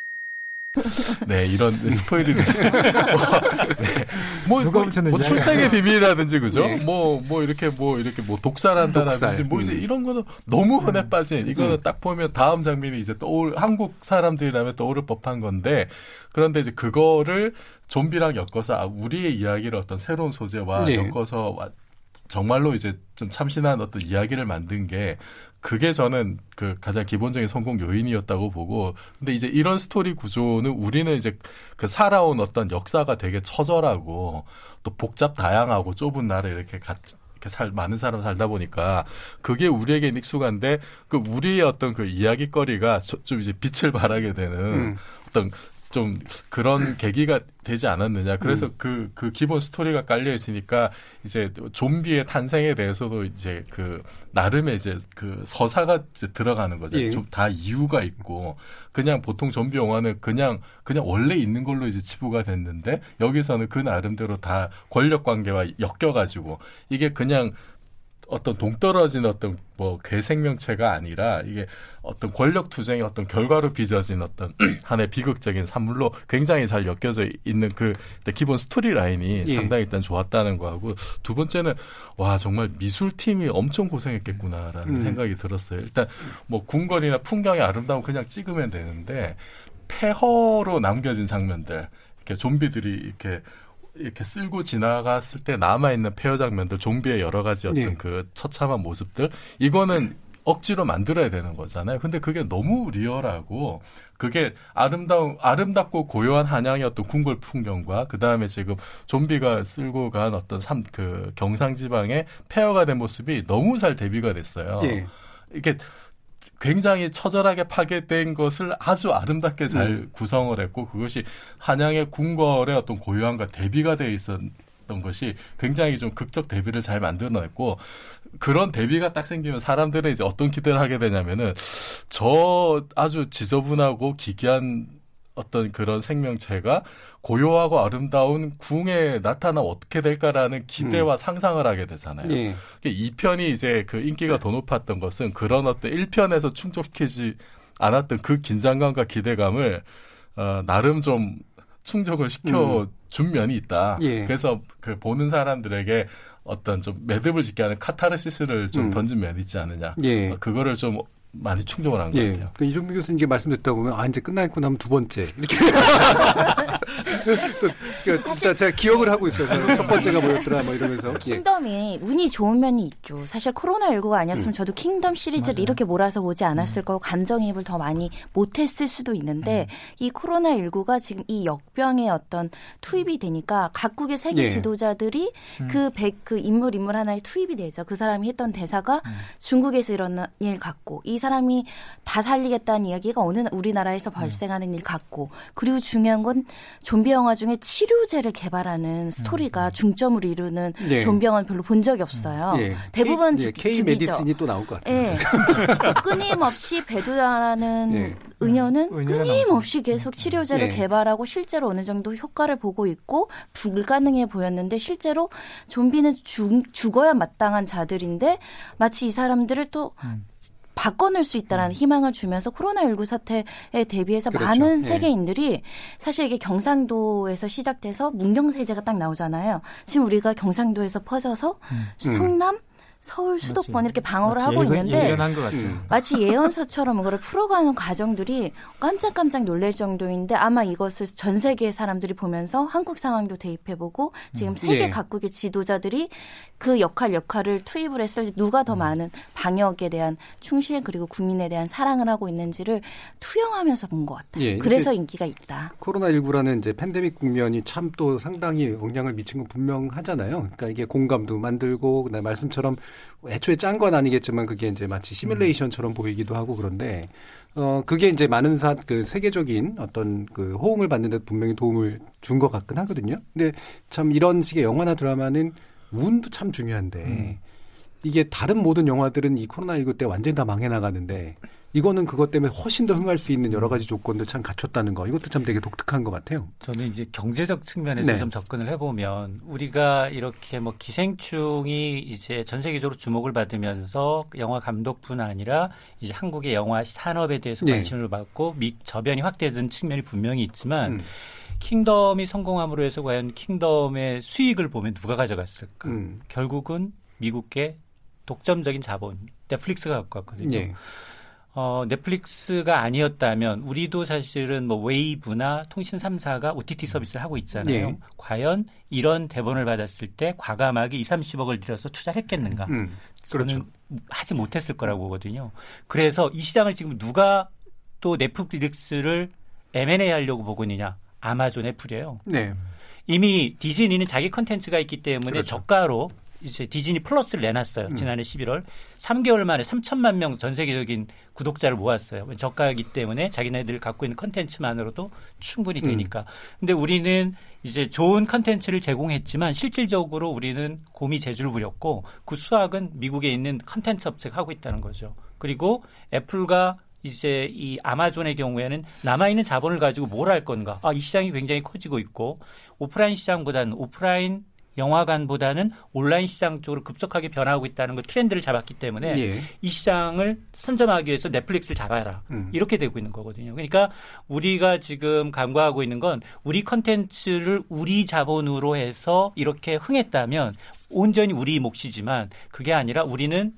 네, 이런 스포일이네. 뭐, 네. 뭐, 뭐, 뭐 출생의 비밀이라든지 그죠? 네. 뭐, 뭐 이렇게 뭐 이렇게 뭐 독살한다라든지 독살. 뭐 이제 음. 이런 거는 너무 흔해 음. 빠진 이거는 음. 딱 보면 다음 장면이 이제 떠올 한국 사람들이라면 떠오를 법한 건데 그런데 이제 그거를 좀비랑 엮어서 아, 우리의 이야기를 어떤 새로운 소재와 네. 엮어서 정말로 이제 좀 참신한 어떤 이야기를 만든 게 그게 저는 그 가장 기본적인 성공 요인이었다고 보고 근데 이제 이런 스토리 구조는 우리는 이제 그 살아온 어떤 역사가 되게 처절하고 또 복잡 다양하고 좁은 나라에 이렇게 같이 이렇게 살 많은 사람 살다 보니까 그게 우리에게 익숙한데 그 우리의 어떤 그 이야기거리가 좀 이제 빛을 발하게 되는 음. 어떤 좀 그런 계기가 되지 않았느냐. 그래서 음. 그, 그 기본 스토리가 깔려 있으니까 이제 좀비의 탄생에 대해서도 이제 그 나름의 이제 그 서사가 이제 들어가는 거죠. 예. 좀다 이유가 있고 그냥 보통 좀비 영화는 그냥 그냥 원래 있는 걸로 이제 치부가 됐는데 여기서는 그 나름대로 다 권력 관계와 엮여 가지고 이게 그냥 어떤 동떨어진 어떤 뭐 괴생명체가 아니라 이게 어떤 권력 투쟁의 어떤 결과로 빚어진 어떤 하나의 비극적인 산물로 굉장히 잘 엮여져 있는 그 기본 스토리 라인이 예. 상당히 일단 좋았다는 거하고 두 번째는 와 정말 미술팀이 엄청 고생했겠구나라는 음. 생각이 들었어요. 일단 뭐 궁궐이나 풍경이 아름다운 그냥 찍으면 되는데 폐허로 남겨진 장면들 이렇게 좀비들이 이렇게 이렇게 쓸고 지나갔을 때 남아 있는 폐허 장면들, 좀비의 여러 가지 어떤 네. 그 처참한 모습들, 이거는 억지로 만들어야 되는 거잖아요. 근데 그게 너무 리얼하고, 그게 아름다운, 아름답고 고요한 한양의 어떤 궁궐 풍경과, 그 다음에 지금 좀비가 쓸고 간 어떤 삼, 그 경상지방의 폐허가 된 모습이 너무 잘 대비가 됐어요. 네. 이게 굉장히 처절하게 파괴된 것을 아주 아름답게 잘 음. 구성을 했고 그것이 한양의 궁궐의 어떤 고유함과 대비가 돼 있었던 것이 굉장히 좀 극적 대비를 잘 만들어냈고 그런 대비가 딱 생기면 사람들은 이제 어떤 기대를 하게 되냐면은 저 아주 지저분하고 기괴한 어떤 그런 생명체가 고요하고 아름다운 궁에 나타나 어떻게 될까라는 기대와 음. 상상을 하게 되잖아요. 예. 2편이 이제 그 인기가 더 높았던 것은 그런 어떤 1편에서 충족시키지 않았던 그 긴장감과 기대감을 어, 나름 좀 충족을 시켜 준 음. 면이 있다. 예. 그래서 그 보는 사람들에게 어떤 좀 매듭을 짓게 하는 카타르시스를 좀 음. 던진 면이 있지 않느냐. 예. 어, 그거를 좀 많이 충족을 한것 예. 같아요. 그 이종규 교수님께 말씀 듣다 보면 아 이제 끝나고 나면 두 번째 이렇게 그러니까 제가 기억을 하고 있어요. 첫 번째가 뭐였더라 뭐 이러면서. 킹덤이 예. 운이 좋은 면이 있죠. 사실 코로나 19가 아니었으면 음. 저도 킹덤 시리즈를 맞아요. 이렇게 몰아서 보지 않았을 음. 거고 감정이입을 더 많이 못했을 수도 있는데 음. 이 코로나 19가 지금 이 역병의 어떤 투영이 되니까 각국의 세계 예. 지도자들이 음. 그, 백, 그 인물 인물 하나에 투영이 되죠. 그 사람이 했던 대사가 음. 중국에서 일어난 일 같고 이 사람이 다 살리겠다는 이야기가 어느 우리나라에서 음. 발생하는 일 같고 그리고 중요한 건 좀비 영화 중에 치료제를 개발하는 스토리가 음. 중점을 이루는 네. 좀비 영화는 별로 본 적이 없어요. 네. 대부분 K, 네, K 메디슨이 또 나올 것 같아요. 네. 끊임없이 배두라는 네. 은연은 끊임없이 계속 치료제를 네. 개발하고 실제로 어느 정도 효과를 보고 있고 불가능해 보였는데 실제로 좀비는 죽, 죽어야 마땅한 자들인데 마치 이 사람들을 또 음. 바꿔놓을 수 있다라는 음. 희망을 주면서 코로나19 사태에 대비해서 그렇죠. 많은 네. 세계인들이 사실 이게 경상도에서 시작돼서 문경세제가 딱 나오잖아요. 지금 우리가 경상도에서 퍼져서 음. 성남 서울 수도권 이렇게 방어를 하고 예견, 있는데 음. 마치 예언서처럼 그걸 풀어가는 과정들이 깜짝깜짝 놀랄 정도인데 아마 이것을 전 세계 사람들이 보면서 한국 상황도 대입해보고 지금 음. 세계 예. 각국의 지도자들이 그 역할 역할을 투입을 했을 때 누가 더 음. 많은 방역에 대한 충실 그리고 국민에 대한 사랑을 하고 있는지를 투영하면서 본 것 같아요. 예, 그래서 인기가 있다. 코로나 19라는 이제 팬데믹 국면이 참 또 상당히 영향을 미친 건 분명하잖아요. 그러니까 이게 공감도 만들고 그다음에 말씀처럼 애초에 짠 건 아니겠지만 그게 이제 마치 시뮬레이션처럼 보이기도 하고 그런데 어 그게 이제 많은 사, 그 세계적인 어떤 그 호응을 받는데 분명히 도움을 준 것 같긴 하거든요. 근데 참 이런 식의 영화나 드라마는 운도 참 중요한데 음. 이게 다른 모든 영화들은 이 코로나 19 때 완전히 다 망해 나가는데 이거는 그것 때문에 훨씬 더 흥할 수 있는 여러 가지 조건들 참 갖췄다는 거. 이것도 참 되게 독특한 것 같아요. 저는 이제 경제적 측면에서 네. 좀 접근을 해보면 우리가 이렇게 뭐 기생충이 이제 전 세계적으로 주목을 받으면서 영화 감독뿐 아니라 이제 한국의 영화 산업에 대해서 네. 관심을 네. 받고 미, 저변이 확대된 측면이 분명히 있지만 음. 킹덤이 성공함으로 해서 과연 킹덤의 수익을 보면 누가 가져갔을까? 음. 결국은 미국계 독점적인 자본 넷플릭스가 갖고 왔거든요. 네. 어, 넷플릭스가 아니었다면 우리도 사실은 뭐 웨이브나 통신 3사가 OTT 서비스를 하고 있잖아요. 네. 과연 이런 대본을 받았을 때 과감하게 2, 30억을 들여서 투자했겠는가? 음, 그렇죠. 저는 하지 못했을 거라고 보거든요. 그래서 이 시장을 지금 누가 또 넷플릭스를 M&A 하려고 보고 있느냐? 아마존 애플이에요. 네. 이미 디즈니는 자기 컨텐츠가 있기 때문에 그렇죠. 저가로 이제 디즈니 플러스를 내놨어요. 음. 지난해 11월 3개월 만에 3천만 명 전 세계적인 구독자를 모았어요. 저가이기 때문에 자기네들 갖고 있는 컨텐츠만으로도 충분히 음. 되니까. 음. 근데 우리는 이제 좋은 컨텐츠를 제공했지만 실질적으로 우리는 곰이 재주를 부렸고 그 수확은 미국에 있는 컨텐츠 업체가 하고 있다는 거죠. 그리고 애플과 이제 이 아마존의 경우에는 남아있는 자본을 가지고 뭘 할 건가. 아, 이 시장이 굉장히 커지고 있고 오프라인 시장보다는 오프라인 영화관보다는 온라인 시장 쪽으로 급속하게 변하고 있다는 그 트렌드를 잡았기 때문에 예. 이 시장을 선점하기 위해서 넷플릭스를 잡아라 음. 이렇게 되고 있는 거거든요. 그러니까 우리가 지금 간과하고 있는 건 우리 컨텐츠를 우리 자본으로 해서 이렇게 흥했다면 온전히 우리 몫이지만 그게 아니라 우리는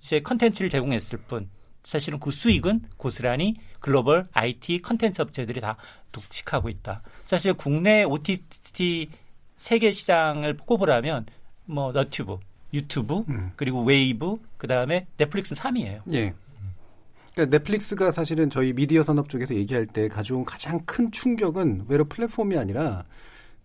이제 컨텐츠를 제공했을 뿐 사실은 그 수익은 고스란히 글로벌 IT 컨텐츠 업체들이 다 독식하고 있다. 사실 국내 OTT 세계 시장을 꼽으라면 뭐 너튜브, 유튜브, 음. 그리고 웨이브, 그다음에 넷플릭스는 3위예요. 예. 그러니까 넷플릭스가 사실은 저희 미디어 산업 쪽에서 얘기할 때 가져온 가장 큰 충격은 의외로 플랫폼이 아니라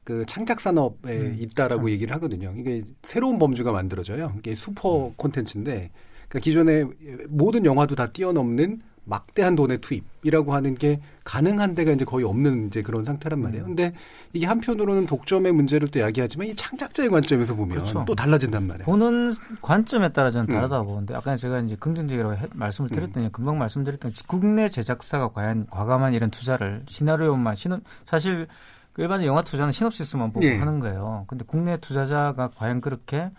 그 창작 산업에 음, 있다라고 그렇죠. 얘기를 하거든요. 이게 새로운 범주가 만들어져요. 이게 슈퍼 음. 콘텐츠인데 그러니까 기존의 모든 영화도 다 뛰어넘는 막대한 돈의 투입이라고 하는 게 가능한 데가 이제 거의 없는 이제 그런 상태란 말이에요. 음. 근데 이게 한편으로는 독점의 문제를 또 이야기하지만 이 창작자의 관점에서 보면 그렇죠. 또 달라진단 말이에요. 보는 관점에 따라 저는 음. 다르다고 음. 보는데 아까 제가 이제 긍정적이라고 해, 말씀을 드렸더니 음. 금방 말씀드렸던 국내 제작사가 과연 과감한 이런 투자를 시나리오만 시는 사실 그 일반 영화 투자는 시놉시스만 보고 예. 하는 거예요. 근데 국내 투자자가 과연 그렇게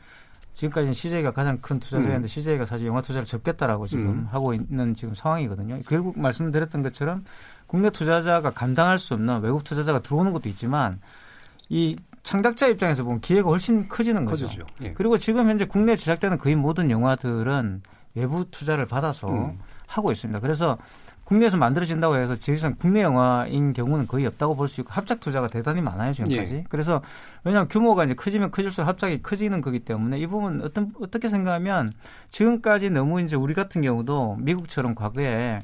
지금까지는 CJ가 가장 큰 투자자였는데 음. CJ가 사실 영화 투자를 접겠다라고 지금 음. 하고 있는 지금 상황이거든요. 결국 말씀드렸던 것처럼 국내 투자자가 감당할 수 없는 외국 투자자가 들어오는 것도 있지만 이 창작자 입장에서 보면 기회가 훨씬 커지는 거죠. 커지죠. 예. 그리고 지금 현재 국내에 제작되는 거의 모든 영화들은 외부 투자를 받아서 음. 하고 있습니다. 그래서 국내에서 만들어진다고 해서 지리산 국내 영화인 경우는 거의 없다고 볼 수 있고 합작 투자가 대단히 많아요 지금까지. 예. 그래서 왜냐하면 규모가 이제 커지면 커질수록 합작이 커지는 거기 때문에 이 부분 어떤 어떻게 생각하면 지금까지 너무 이제 우리 같은 경우도 미국처럼 과거에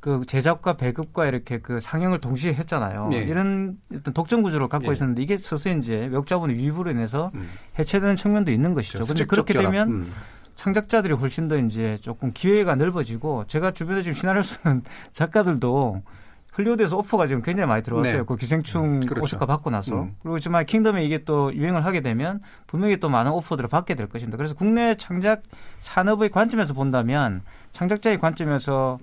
그 제작과 배급과 이렇게 그 상영을 동시에 했잖아요. 네. 이런 어떤 독점 구조를 갖고 네. 있었는데 이게 서서히 이제 외국 자본의 유입으로 인해서 음. 해체되는 측면도 있는 것이죠. 그런데 그렇죠. 그렇게 되면 음. 창작자들이 훨씬 더 이제 조금 기회가 넓어지고 제가 주변에 지금 시나리오 쓰는 작가들도 헐리우드에서 오퍼가 지금 굉장히 많이 들어왔어요. 네. 그 기생충 음, 그렇죠. 오스카 받고 나서. 음. 그리고 정말 킹덤에 이게 또 유행을 하게 되면 분명히 또 많은 오퍼들을 받게 될 것입니다. 그래서 국내 창작 산업의 관점에서 본다면 창작자의 관점에서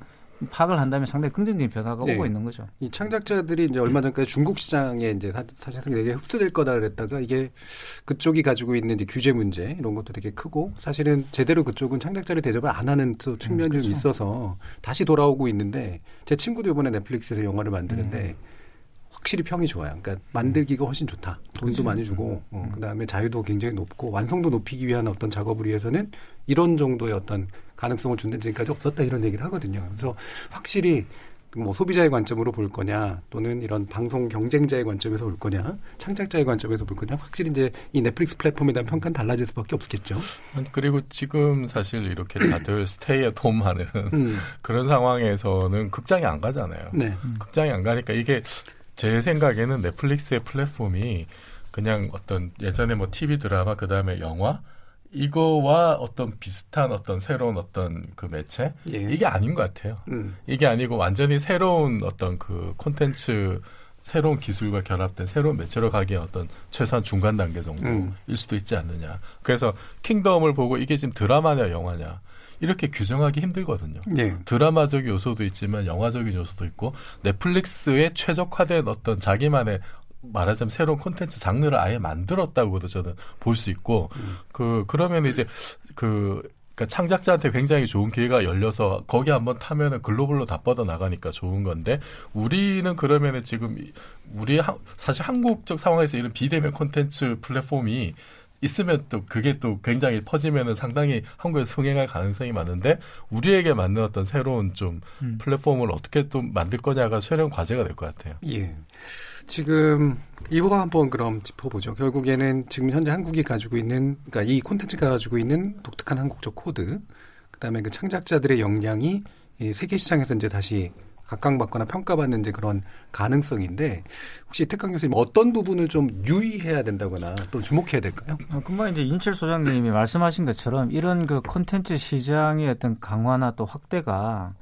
파악을 한다면 상당히 긍정적인 변화가 네. 오고 있는 거죠. 이 창작자들이 이제 얼마 전까지 중국 시장에 이제 사실상 되게 흡수될 거다 그랬다가 이게 그쪽이 가지고 있는 이제 규제 문제 이런 것도 되게 크고 사실은 제대로 그쪽은 창작자를 대접을 안 하는 또 측면이 음, 그렇죠. 좀 있어서 다시 돌아오고 있는데 제 친구도 이번에 넷플릭스에서 영화를 만드는데 음. 확실히 평이 좋아요. 그러니까 만들기가 훨씬 좋다. 돈도 그치. 많이 주고 음. 어, 그다음에 자유도 굉장히 높고 완성도 높이기 위한 어떤 작업을 위해서는 이런 정도의 어떤 가능성을 준다는 지금까지 없었다 이런 얘기를 하거든요. 그래서 확실히 뭐 소비자의 관점으로 볼 거냐 또는 이런 방송 경쟁자의 관점에서 볼 거냐 창작자의 관점에서 볼 거냐 확실히 이제 이 넷플릭스 플랫폼에 대한 평가는 달라질 수밖에 없겠죠. 그리고 지금 사실 이렇게 다들 스테이 앳홈 하는 음. 그런 상황에서는 극장에 안 가잖아요. 네. 극장에 안 가니까 이게 제 생각에는 넷플릭스의 플랫폼이 그냥 어떤 예전에 뭐 TV 드라마 그다음에 영화 이거와 어떤 비슷한 어떤 새로운 어떤 그 매체 예. 이게 아닌 것 같아요. 음. 이게 아니고 완전히 새로운 어떤 그 콘텐츠 새로운 기술과 결합된 새로운 매체로 가기에 어떤 최소한 중간 단계 정도일 음. 수도 있지 않느냐. 그래서 킹덤을 보고 이게 지금 드라마냐 영화냐 이렇게 규정하기 힘들거든요. 네. 드라마적 요소도 있지만 영화적인 요소도 있고 넷플릭스에 최적화된 어떤 자기만의 말하자면 새로운 콘텐츠 장르를 아예 만들었다고도 저는 볼 수 있고 음. 그 그러면 이제 그 그러니까 창작자한테 굉장히 좋은 기회가 열려서 거기 한번 타면은 글로벌로 다 뻗어 나가니까 좋은 건데 우리는 그러면은 지금 우리 하, 사실 한국적 상황에서 이런 비대면 콘텐츠 플랫폼이 있으면 또 그게 또 굉장히 퍼지면은 상당히 한국에서 흥행할 가능성이 많은데 우리에게 맞는 어떤 새로운 좀 음. 플랫폼을 어떻게 또 만들 거냐가 새로운 과제가 될 것 같아요. 예. 지금 이 부분 한번 그럼 짚어보죠. 결국에는 지금 현재 한국이 가지고 있는, 그러니까 이 콘텐츠가 가지고 있는 독특한 한국적 코드, 그다음에 그 창작자들의 역량이 세계 시장에서 이제 다시 각광받거나 평가받는 이제 그런 가능성인데 혹시 택광 교수님 어떤 부분을 좀 유의해야 된다거나 또 주목해야 될까요? 어, 금방 이제 인철 소장님이 말씀하신 것처럼 이런 그 콘텐츠 시장의 어떤 강화나 또 확대가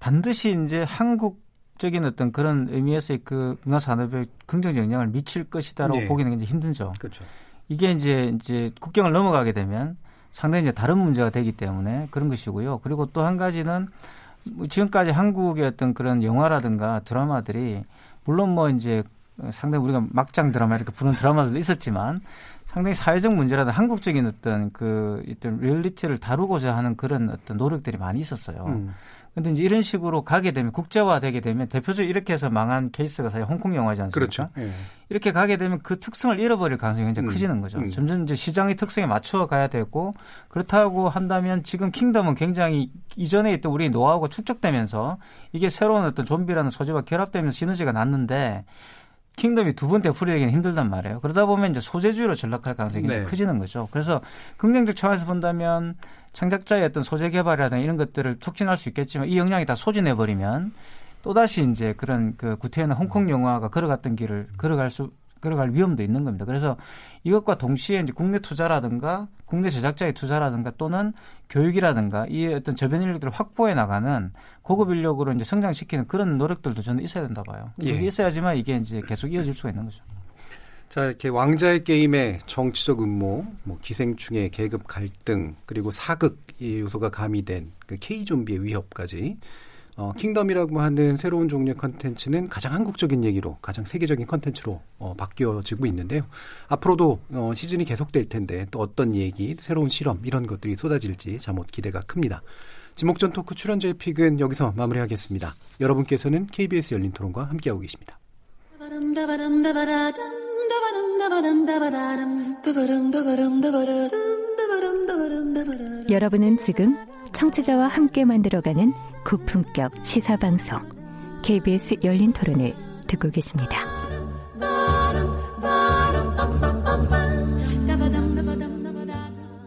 반드시 이제 한국적인 어떤 그런 의미에서의 그 문화 산업에 긍정적 영향을 미칠 것이다라고 네. 보기는 굉장히 힘들죠. 그렇죠. 이게 이제 이제 국경을 넘어가게 되면 상당히 이제 다른 문제가 되기 때문에 그런 것이고요. 그리고 또 한 가지는 뭐 지금까지 한국의 어떤 그런 영화라든가 드라마들이 물론 뭐 이제 상당히 우리가 막장 드라마 이렇게 부르는 드라마들도 있었지만 상당히 사회적 문제라든 한국적인 어떤 그 어떤 리얼리티를 다루고자 하는 그런 어떤 노력들이 많이 있었어요. 음. 근데 이제 이런 식으로 가게 되면 국제화 되게 되면 대표적으로 이렇게 해서 망한 케이스가 사실 홍콩 영화지 않습니까? 그렇죠. 예. 이렇게 가게 되면 그 특성을 잃어버릴 가능성이 굉장히 음. 커지는 거죠. 음. 점점 이제 시장의 특성에 맞춰 가야 되고 그렇다고 한다면 지금 킹덤은 굉장히 이전에 있던 우리 노하우가 축적되면서 이게 새로운 어떤 좀비라는 소재와 결합되면서 시너지가 났는데 킹덤이 두번 되풀이되기는 힘들단 말이에요. 그러다 보면 이제 소재주의로 전락할 가능성이 네. 커지는 거죠. 그래서 긍정적 차원에서 본다면 창작자의 어떤 소재 개발이라든가 이런 것들을 촉진할 수 있겠지만 이 역량이 다 소진해 버리면 또다시 이제 그런 그 구태여 홍콩 영화가 걸어갔던 길을 걸어갈 수 걸어갈 위험도 있는 겁니다. 그래서 이것과 동시에 이제 국내 투자라든가 국내 제작자의 투자라든가 또는 교육이라든가 이 어떤 저변 인력들을 확보해 나가는 고급 인력으로 이제 성장시키는 그런 노력들도 저는 있어야 된다 봐요. 예. 이게 있어야지만 이게 이제 계속 이어질 수가 있는 거죠. 자, 이렇게 왕자의 게임의 정치적 음모, 뭐 기생충의 계급 갈등, 그리고 사극의 요소가 가미된 그 K 좀비의 위협까지 어, 킹덤이라고 하는 새로운 종류의 컨텐츠는 가장 한국적인 얘기로 가장 세계적인 컨텐츠로 어, 바뀌어지고 있는데요. 앞으로도 어, 시즌이 계속될 텐데 또 어떤 얘기, 새로운 실험 이런 것들이 쏟아질지 잠못 기대가 큽니다. 지목전 토크 출연자의 픽은 여기서 마무리하겠습니다. 여러분께서는 KBS 열린 토론과 함께하고 계십니다. 여러분은 지금 청취자와 함께 만들어가는 고품격 시사방송 KBS 열린 토론을 듣고 계십니다.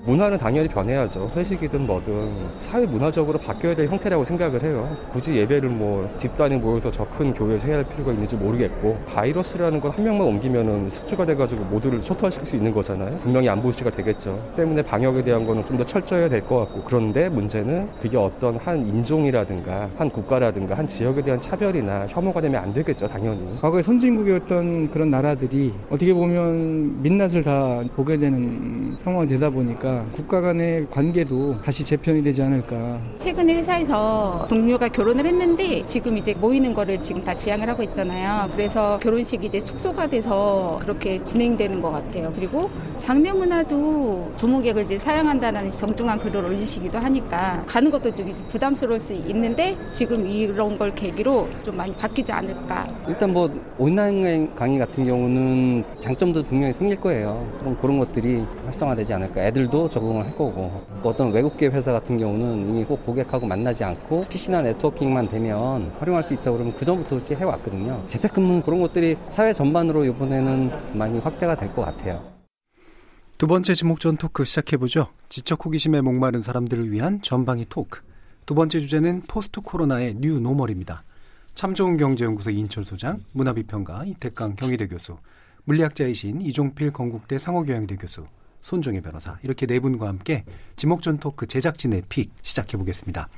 문화는 당연히 변해야죠. 회식이든 뭐든 사회 문화적으로 바뀌어야 될 형태라고 생각을 해요. 굳이 예배를 뭐 집단에 모여서 저 큰 교회에서 해야 할 필요가 있는지 모르겠고 바이러스라는 건한 명만 옮기면은 숙주가 돼가지고 모두를 초토화시킬 수 있는 거잖아요. 분명히 안보시가 되겠죠. 때문에 방역에 대한 거는 좀 더 철저해야 될 것 같고 그런데 문제는 그게 어떤 한 인종이라든가 한 국가라든가 한 지역에 대한 차별이나 혐오가 되면 안 되겠죠, 당연히. 과거에 선진국이었던 그런 나라들이 어떻게 보면 민낯을 다 보게 되는 상황이 되다 보니까 국가 간의 관계도 다시 재편이 되지 않을까. 최근에 회사에서 동료가 결혼을 했는데 지금 이제 모이는 거를 지금 다 지양을 하고 있잖아요. 그래서 결혼식이 이제 축소가 돼서 그렇게 진행되는 것 같아요. 그리고 장례 문화도 조목객을 이제 사양한다는 정중한 글을 올리시기도 하니까 가는 것도 되게 부담스러울 수 있는데 지금 이런 걸 계기로 좀 많이 바뀌지 않을까. 일단 뭐 온라인 강의 같은 경우는 장점도 분명히 생길 거예요. 그럼 그런 것들이 활성화되지 않을까. 애들도 적응을 할 거고 어떤 외국계 회사 같은 경우는 이미 꼭 고객하고 만나지 않고 PC나 네트워킹만 되면 활용할 수 있다고 그러면 그 전부터 그렇게 해왔거든요. 재택근무 그런 것들이 사회 전반으로 이번에는 많이 확대가 될 것 같아요. 두 번째 지목전 토크 시작해보죠. 지적 호기심에 목마른 사람들을 위한 전방위 토크. 두 번째 주제는 post 코로나의 new normal입니다. 참 좋은 경제연구소 이인철 소장, 문화비평가 이택광 경희대 교수, 물리학자이신 이종필 건국대 상허교양대 교수, 손정혜 변호사 이렇게 네 분과 함께 지목전 토크 제작진의 pick 시작해 보겠습니다.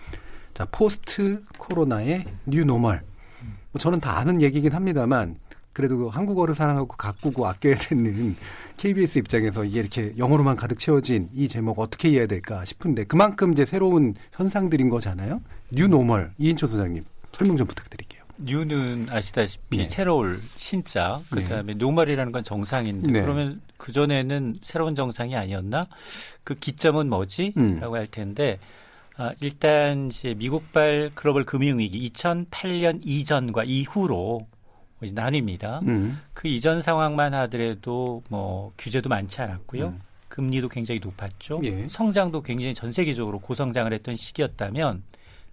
자 post 코로나의 new normal. 뭐 저는 다 아는 얘기긴 합니다만 그래도 한국어를 사랑하고 가꾸고 아껴야 되는 KBS 입장에서 이게 이렇게 영어로만 가득 채워진 이 제목 어떻게 이해해야 될까 싶은데 그만큼 이제 새로운 현상들인 거잖아요. 뉴 노멀 이인초 소장님 설명 좀 부탁드릴게요. new는 아시다시피 네. 새로울 신자 그다음에 네. normal이라는 건 정상인데 네. 그러면 그 전에는 새로운 정상이 아니었나? 그 기점은 뭐지? 음. 라고 할 텐데 아, 일단 이제 미국발 글로벌 금융위기 2008년 이전과 이후로 나뉩니다. 음. 그 이전 상황만 하더라도 뭐 규제도 많지 않았고요. 음. 금리도 굉장히 높았죠. 예. 성장도 굉장히 전 세계적으로 고성장을 했던 시기였다면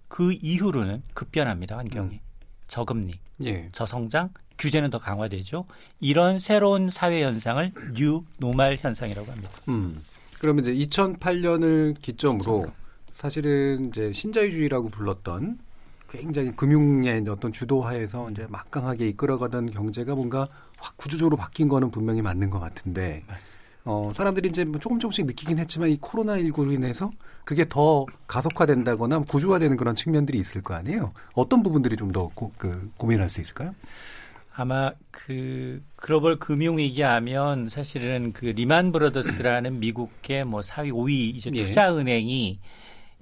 그 이후로는 급변합니다. 환경이. 음. 저금리, 예. 저성장, 규제는 더 강화되죠. 이런 새로운 사회 현상을 new normal 현상이라고 합니다. 음. 그러면 이제 2008년을 기점으로 사실은 이제 신자유주의라고 불렀던 굉장히 금융의 어떤 주도하에서 이제 막강하게 이끌어가던 경제가 뭔가 확 구조적으로 바뀐 거는 분명히 맞는 것 같은데 어, 사람들이 이제 뭐 조금 조금씩 느끼긴 했지만 이 코로나19로 인해서 그게 더 가속화된다거나 구조화되는 그런 측면들이 있을 거 아니에요. 어떤 부분들이 좀 더 그, 고민할 수 있을까요? 아마 그 글로벌 금융 위기 하면 사실은 그 리만 브라더스라는 미국의 뭐 4위 5위 이제 예. 투자 은행이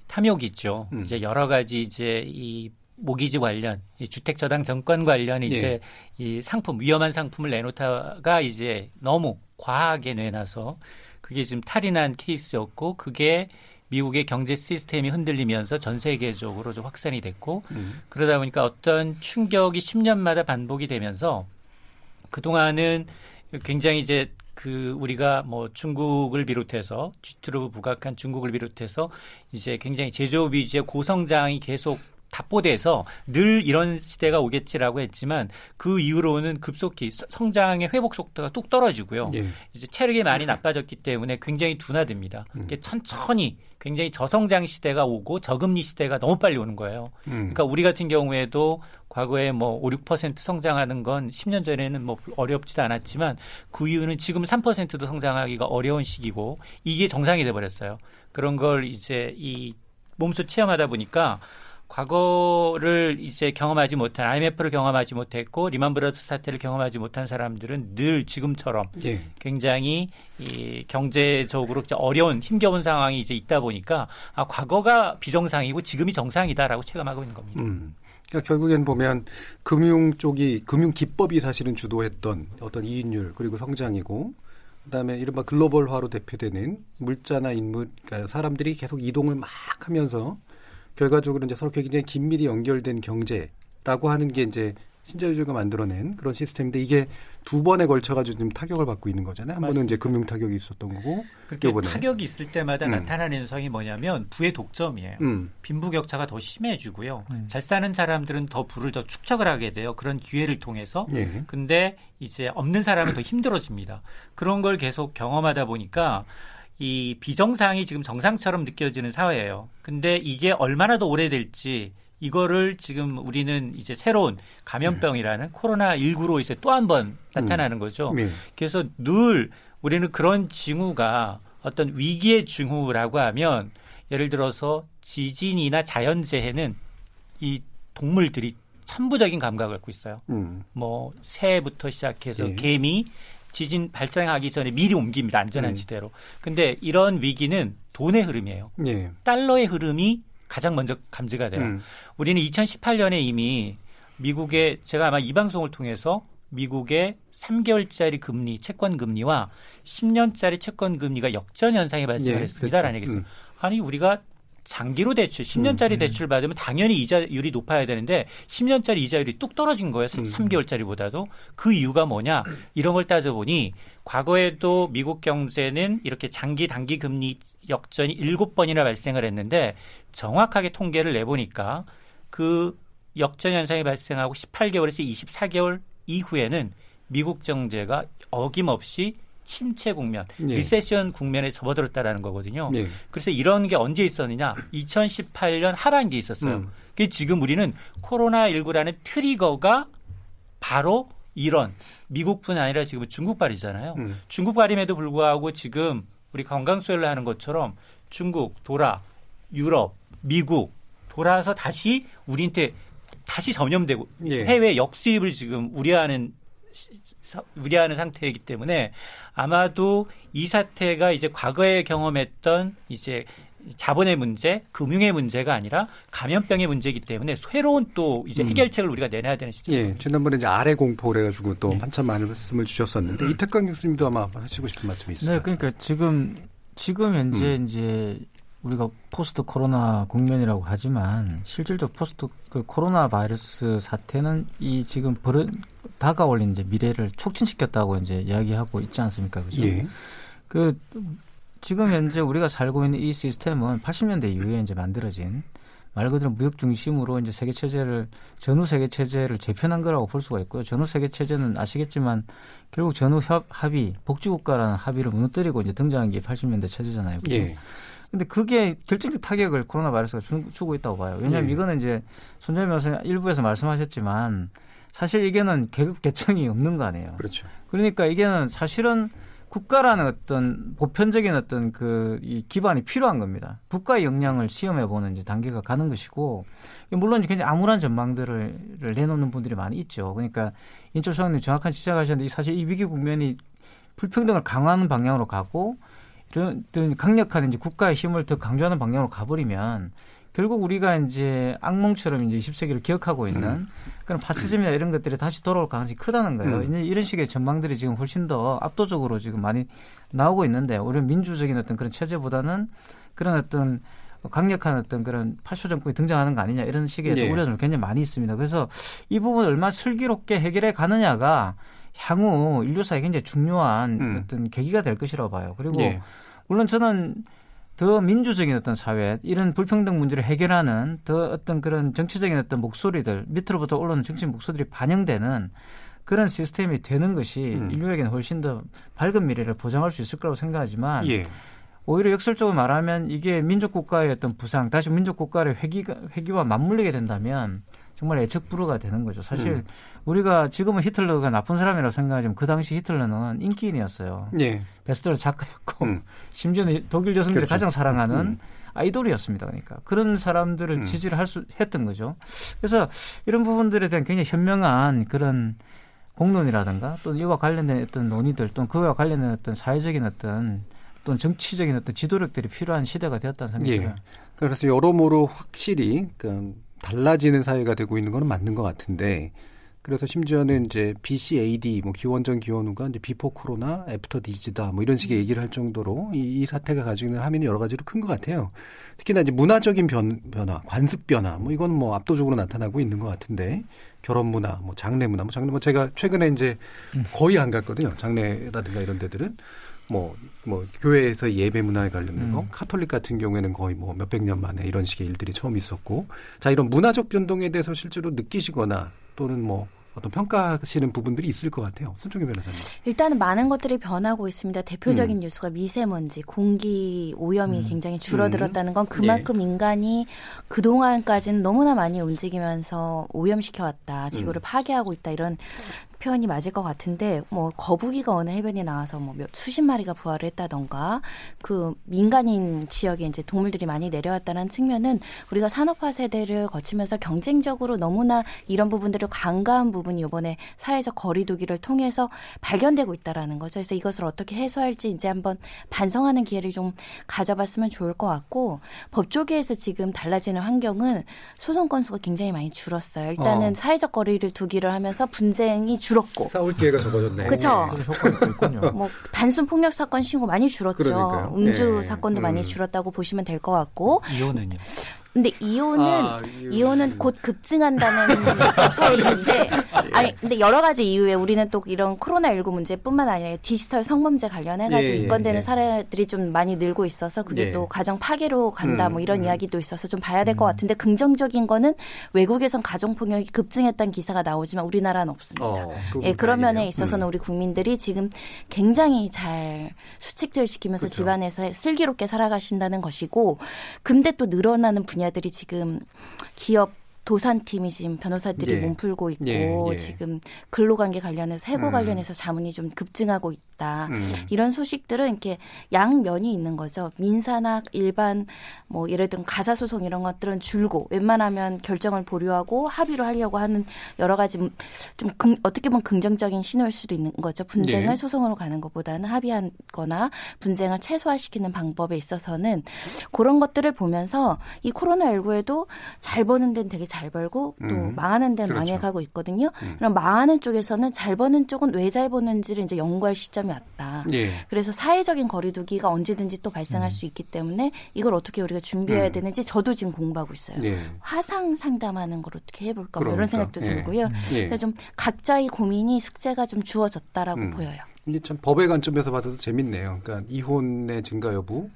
탐욕 있죠. 음. 이제 여러 가지 이제 이 모기지 관련, 이 주택 저당 정권 관련 이제 예. 이 상품 위험한 상품을 내놓다가 이제 너무 과하게 내놔서 그게 지금 탈이 난 케이스였고 그게 미국의 경제 시스템이 흔들리면서 전 세계적으로 좀 확산이 됐고 음. 그러다 보니까 어떤 충격이 10년마다 반복이 되면서 그동안은 굉장히 이제 그 우리가 뭐 중국을 비롯해서 G2로 부각한 중국을 비롯해서 이제 굉장히 제조업 위주의 고성장이 계속 답보돼서 늘 이런 시대가 오겠지라고 했지만 그 이후로는 급속히 성장의 회복 속도가 뚝 떨어지고요. 예. 이제 체력이 많이 나빠졌기 때문에 굉장히 둔화됩니다. 음. 천천히 굉장히 저성장 시대가 오고 저금리 시대가 너무 빨리 오는 거예요. 음. 그러니까 우리 같은 경우에도 과거에 뭐 5, 6% 성장하는 건 10년 전에는 뭐 어렵지도 않았지만 그 이유는 지금 3%도 성장하기가 어려운 시기고 이게 정상이 돼 버렸어요. 그런 걸 이제 이 몸소 체험하다 보니까 과거를 이제 경험하지 못한 IMF를 경험하지 못했고 리만 브라더스 사태를 경험하지 못한 사람들은 늘 지금처럼 예. 굉장히 이 경제적으로 어려운 힘겨운 상황이 이제 있다 보니까 아 과거가 비정상이고 지금이 정상이다라고 체감하고 있는 겁니다. 음. 그러니까 결국엔 보면 금융 쪽이 금융 기법이 사실은 주도했던 어떤 이익률 그리고 성장이고 그다음에 이른바 글로벌화로 대표되는 물자나 인물 그러니까 사람들이 계속 이동을 막 하면서 결과적으로 이제 서로 굉장히 긴밀히 연결된 경제라고 하는 게 이제 신자유주의가 만들어낸 그런 시스템인데 이게 두 번에 걸쳐가지고 지금 타격을 받고 있는 거잖아요. 한 번은 이제 금융 타격이 있었던 거고. 그렇게 이번에. 타격이 있을 때마다 음. 나타나는 현상이 뭐냐면 부의 독점이에요. 음. 빈부격차가 더 심해지고요. 음. 잘 사는 사람들은 더 부를 더 축적을 하게 돼요. 그런 기회를 통해서. 예. 근데 이제 없는 사람은 더 힘들어집니다. 그런 걸 계속 경험하다 보니까 이 비정상이 지금 정상처럼 느껴지는 사회예요. 근데 이게 얼마나 더 오래될지 이거를 지금 우리는 이제 새로운 감염병이라는 네. 코로나 19로 이제 또 한 번 나타나는 거죠. 네. 그래서 늘 우리는 그런 징후가 어떤 위기의 징후라고 하면 예를 들어서 지진이나 자연재해는 이 동물들이 천부적인 감각을 갖고 있어요. 음. 뭐 새부터 시작해서 예. 개미, 지진 발생하기 전에 미리 옮깁니다. 안전한 음. 지대로. 근데 이런 위기는 돈의 흐름이에요. 예. 달러의 흐름이 가장 먼저 감지가 돼요. 음. 우리는 2018년에 이미 미국의 제가 아마 이 방송을 통해서 미국의 3개월짜리 금리 채권 금리와 10년짜리 채권 금리가 역전 현상이 발생했습니다라는 예, 얘기했어요. 음. 아니 우리가 장기로 대출, 10년짜리 음, 대출을 받으면 당연히 이자율이 높아야 되는데 10년짜리 이자율이 뚝 떨어진 거예요. 음. 3개월짜리보다도. 그 이유가 뭐냐? 이런 걸 따져보니 과거에도 미국 경제는 이렇게 장기 단기 금리 역전이 7번이나 발생을 했는데 정확하게 통계를 내보니까 그 역전 현상이 발생하고 18개월에서 24개월 이후에는 미국 경제가 어김없이 침체 국면, 예. 리세션 국면에 접어들었다라는 거거든요. 예. 그래서 이런 게 언제 있었느냐? 2018년 하반기에 있었어요. 음. 그 지금 우리는 코로나 19라는 트리거가 바로 이런 미국뿐 아니라 지금 중국발이잖아요. 음. 중국발임에도 불구하고 지금 우리 관광수혈을 하는 것처럼 중국, 돌아, 유럽, 미국 돌아서 다시 우리한테 다시 전염되고 예. 해외 역수입을 지금 우려하는 우려하는 상태이기 때문에 아마도 이 사태가 이제 과거에 경험했던 이제 자본의 문제, 금융의 문제가 아니라 감염병의 문제이기 때문에 새로운 또 이제 음. 해결책을 음. 우리가 내놔야 되는 시점. 예, 지난번에 이제 아래 공포를 해가지고 또 네. 한참 많은 말씀을 주셨었는데 음. 이태강 교수님도 아마 하시고 싶은 말씀이 있으요 네, 그러니까 지금 지금 현재 음. 이제 우리가 post 코로나 국면이라고 하지만 실질적 post 그 코로나 바이러스 사태는 이 지금 버릇 다가올 이제 미래를 촉진시켰다고 이제 이야기하고 있지 않습니까? 그죠? 예. 그 지금 현재 우리가 살고 있는 이 시스템은 80년대 이후에 이제 만들어진 말 그대로 무역 중심으로 이제 세계 체제를 전후 세계 체제를 재편한 거라고 볼 수가 있고요. 전후 세계 체제는 아시겠지만 결국 전후 협 합의 복지국가라는 합의를 무너뜨리고 이제 등장한 게 80년대 체제잖아요. 그죠? 예. 근데 그게 결정적 타격을 코로나 바이러스가 주, 고 있다고 봐요. 왜냐하면 예. 이거는 이제 손정희 변호사 일부에서 말씀하셨지만 사실 이게는 계급 계층이 없는 거 아니에요. 그렇죠. 그러니까 이게는 사실은 국가라는 어떤 보편적인 어떤 그 이 기반이 필요한 겁니다. 국가의 역량을 시험해 보는 이제 단계가 가는 것이고 물론 굉장히 암울한 전망들을 내놓는 분들이 많이 있죠. 그러니까 인철 소장님 정확한 지적하셨는데 사실 이 위기 국면이 불평등을 강화하는 방향으로 가고 이런 강력한 이제 국가의 힘을 더 강조하는 방향으로 가버리면 결국 우리가 이제 악몽처럼 이제 20세기를 기억하고 있는 음. 그런 파시즘이나 이런 것들이 다시 돌아올 가능성이 크다는 거예요. 음. 이제 이런 식의 전망들이 지금 훨씬 더 압도적으로 지금 많이 나오고 있는데 우리 민주적인 어떤 그런 체제보다는 그런 어떤 강력한 어떤 그런 파쇼 정권이 등장하는 거 아니냐 이런 식의 예. 우려들 굉장히 많이 있습니다. 그래서 이 부분을 얼마나 슬기롭게 해결해 가느냐가 향후 인류사에 굉장히 중요한 음. 어떤 계기가 될 것이라고 봐요. 그리고 예. 물론 저는 더 민주적인 어떤 사회 이런 불평등 문제를 해결하는 더 어떤 그런 정치적인 어떤 목소리들 밑으로부터 올라오는 정치 목소리들이 반영되는 그런 시스템이 되는 것이 음. 인류에게는 훨씬 더 밝은 미래를 보장할 수 있을 거라고 생각하지만 예. 오히려 역설적으로 말하면 이게 민족 국가의 어떤 부상 다시 민족 국가의 회기가 회기와 맞물리게 된다면 정말 애척불허가 되는 거죠. 사실 음. 우리가 지금은 히틀러가 나쁜 사람이라고 생각하지만 그 당시 히틀러는 인기인이었어요. 예. 베스트셀러 작가였고 음. 심지어는 독일 여성들이 그렇죠. 가장 사랑하는 음. 아이돌이었습니다. 그러니까 그런 사람들을 음. 지지를 할 수 했던 거죠. 그래서 이런 부분들에 대한 굉장히 현명한 그런 공론이라든가 또 이와 관련된 어떤 논의들 또는 그와 관련된 어떤 사회적인 어떤 또는 정치적인 어떤 지도력들이 필요한 시대가 되었다는 생각이 예. 들어요. 그래서 여러모로 확실히 그 달라지는 사회가 되고 있는 거는 맞는 것 같은데 그래서 심지어는 이제 BCAD 뭐 기원전 기원후가 이제 before corona after disease다 뭐 이런 식의 얘기를 할 정도로 이, 이 사태가 가지고 있는 함의는 여러 가지로 큰 것 같아요. 특히나 이제 문화적인 변, 변화, 관습 변화 뭐 이건 뭐 압도적으로 나타나고 있는 것 같은데 결혼 문화, 뭐 장례 문화, 뭐 장례 뭐 제가 최근에 이제 거의 안 갔거든요. 장례라든가 이런 데들은 뭐, 뭐, 교회에서 예배 문화에 관련된 음. 거, 카톨릭 같은 경우에는 거의 뭐 몇백 년 만에 이런 식의 일들이 처음 있었고, 자, 이런 문화적 변동에 대해서 실제로 느끼시거나 또는 뭐, 어떤 평가하시는 부분들이 있을 것 같아요. 순종희 변호사님. 일단은 많은 것들이 변하고 있습니다. 대표적인 음. 뉴스가 미세먼지, 공기 오염이 음. 굉장히 줄어들었다는 건 그만큼 예. 인간이 그동안까지는 너무나 많이 움직이면서 오염시켜왔다. 지구를 음. 파괴하고 있다. 이런 표현이 맞을 것 같은데 뭐 거북이가 어느 해변에 나와서 뭐 몇 수십 마리가 부활을 했다던가 그 민간인 지역에 이제 동물들이 많이 내려왔다는 측면은 우리가 산업화 세대를 거치면서 경쟁적으로 너무나 이런 부분들을 간과한 부분이 이번에 사회적 거리두기를 통해서 발견되고 있다라는 거죠. 그래서 이것을 어떻게 해소할지 이제 한번 반성하는 기회를 좀 가져봤으면 좋을 것 같고 법조계에서 지금 달라지는 환경은 소송 건수가 굉장히 많이 줄었어요. 일단은 어. 사회적 거리를 두기를 하면서 분쟁이 줄었고 싸울 기회가 적어졌네. 그렇죠. 뭐 단순 폭력 사건 신고 많이 줄었죠. 그러니까요. 음주 네. 사건도 음. 많이 줄었다고 보시면 될 것 같고. 이혼은요? 근데 이혼은 아, 이혼은 곧 급증한다는 소리인데 아니 근데 여러 가지 이유에 우리는 또 이런 코로나 19 문제뿐만 아니라 디지털 성범죄 관련해 가지고 예, 예, 입건되는 예. 사례들이 좀 많이 늘고 있어서 그게 예. 또 가정 파괴로 간다 음, 뭐 이런 음. 이야기도 있어서 좀 봐야 될것 음. 같은데 긍정적인 거는 외국에선 가정 폭력이 급증했다는 기사가 나오지만 우리나라는 없습니다. 어, 예, 그런 면에 있어서는 음. 우리 국민들이 지금 굉장히 잘 수칙들 시키면서 그렇죠. 집안에서 슬기롭게 살아가신다는 것이고 근데 또 늘어나는 분야 분야들이 지금 기업 도산팀이 지금 변호사들이 예. 몸풀고 있고 예, 예. 지금 근로관계 관련해서 해고 음. 관련해서 자문이 좀 급증하고 있다. 음. 이런 소식들은 이렇게 양면이 있는 거죠. 민사나 일반 뭐 예를 들면 가사 소송 이런 것들은 줄고 웬만하면 결정을 보류하고 합의로 하려고 하는 여러 가지 좀 긍, 어떻게 보면 긍정적인 신호일 수도 있는 거죠. 분쟁을 예. 소송으로 가는 것보다는 합의하거나 분쟁을 최소화시키는 방법에 있어서는 그런 것들을 보면서 이 코로나 19에도 잘 버는 데는 되게 잘잘 벌고 또 음. 망하는 데는 그렇죠. 망해가고 있거든요. 음. 그럼 망하는 쪽에서는 잘 버는 쪽은 왜 잘 버는지를 이제 연구할 시점이 왔다. 예. 그래서 사회적인 거리두기가 언제든지 또 발생할 음. 수 있기 때문에 이걸 어떻게 우리가 준비해야 음. 되는지 저도 지금 공부하고 있어요. 예. 화상 상담하는 걸 어떻게 해볼까 뭐 그러니까. 이런 생각도 예. 들고요. 예. 그래서 좀 각자의 고민이 숙제가 좀 주어졌다라고 음. 보여요. 이게 참 법의 관점에서 봐도 재밌네요. 그러니까 이혼의 증가 여부,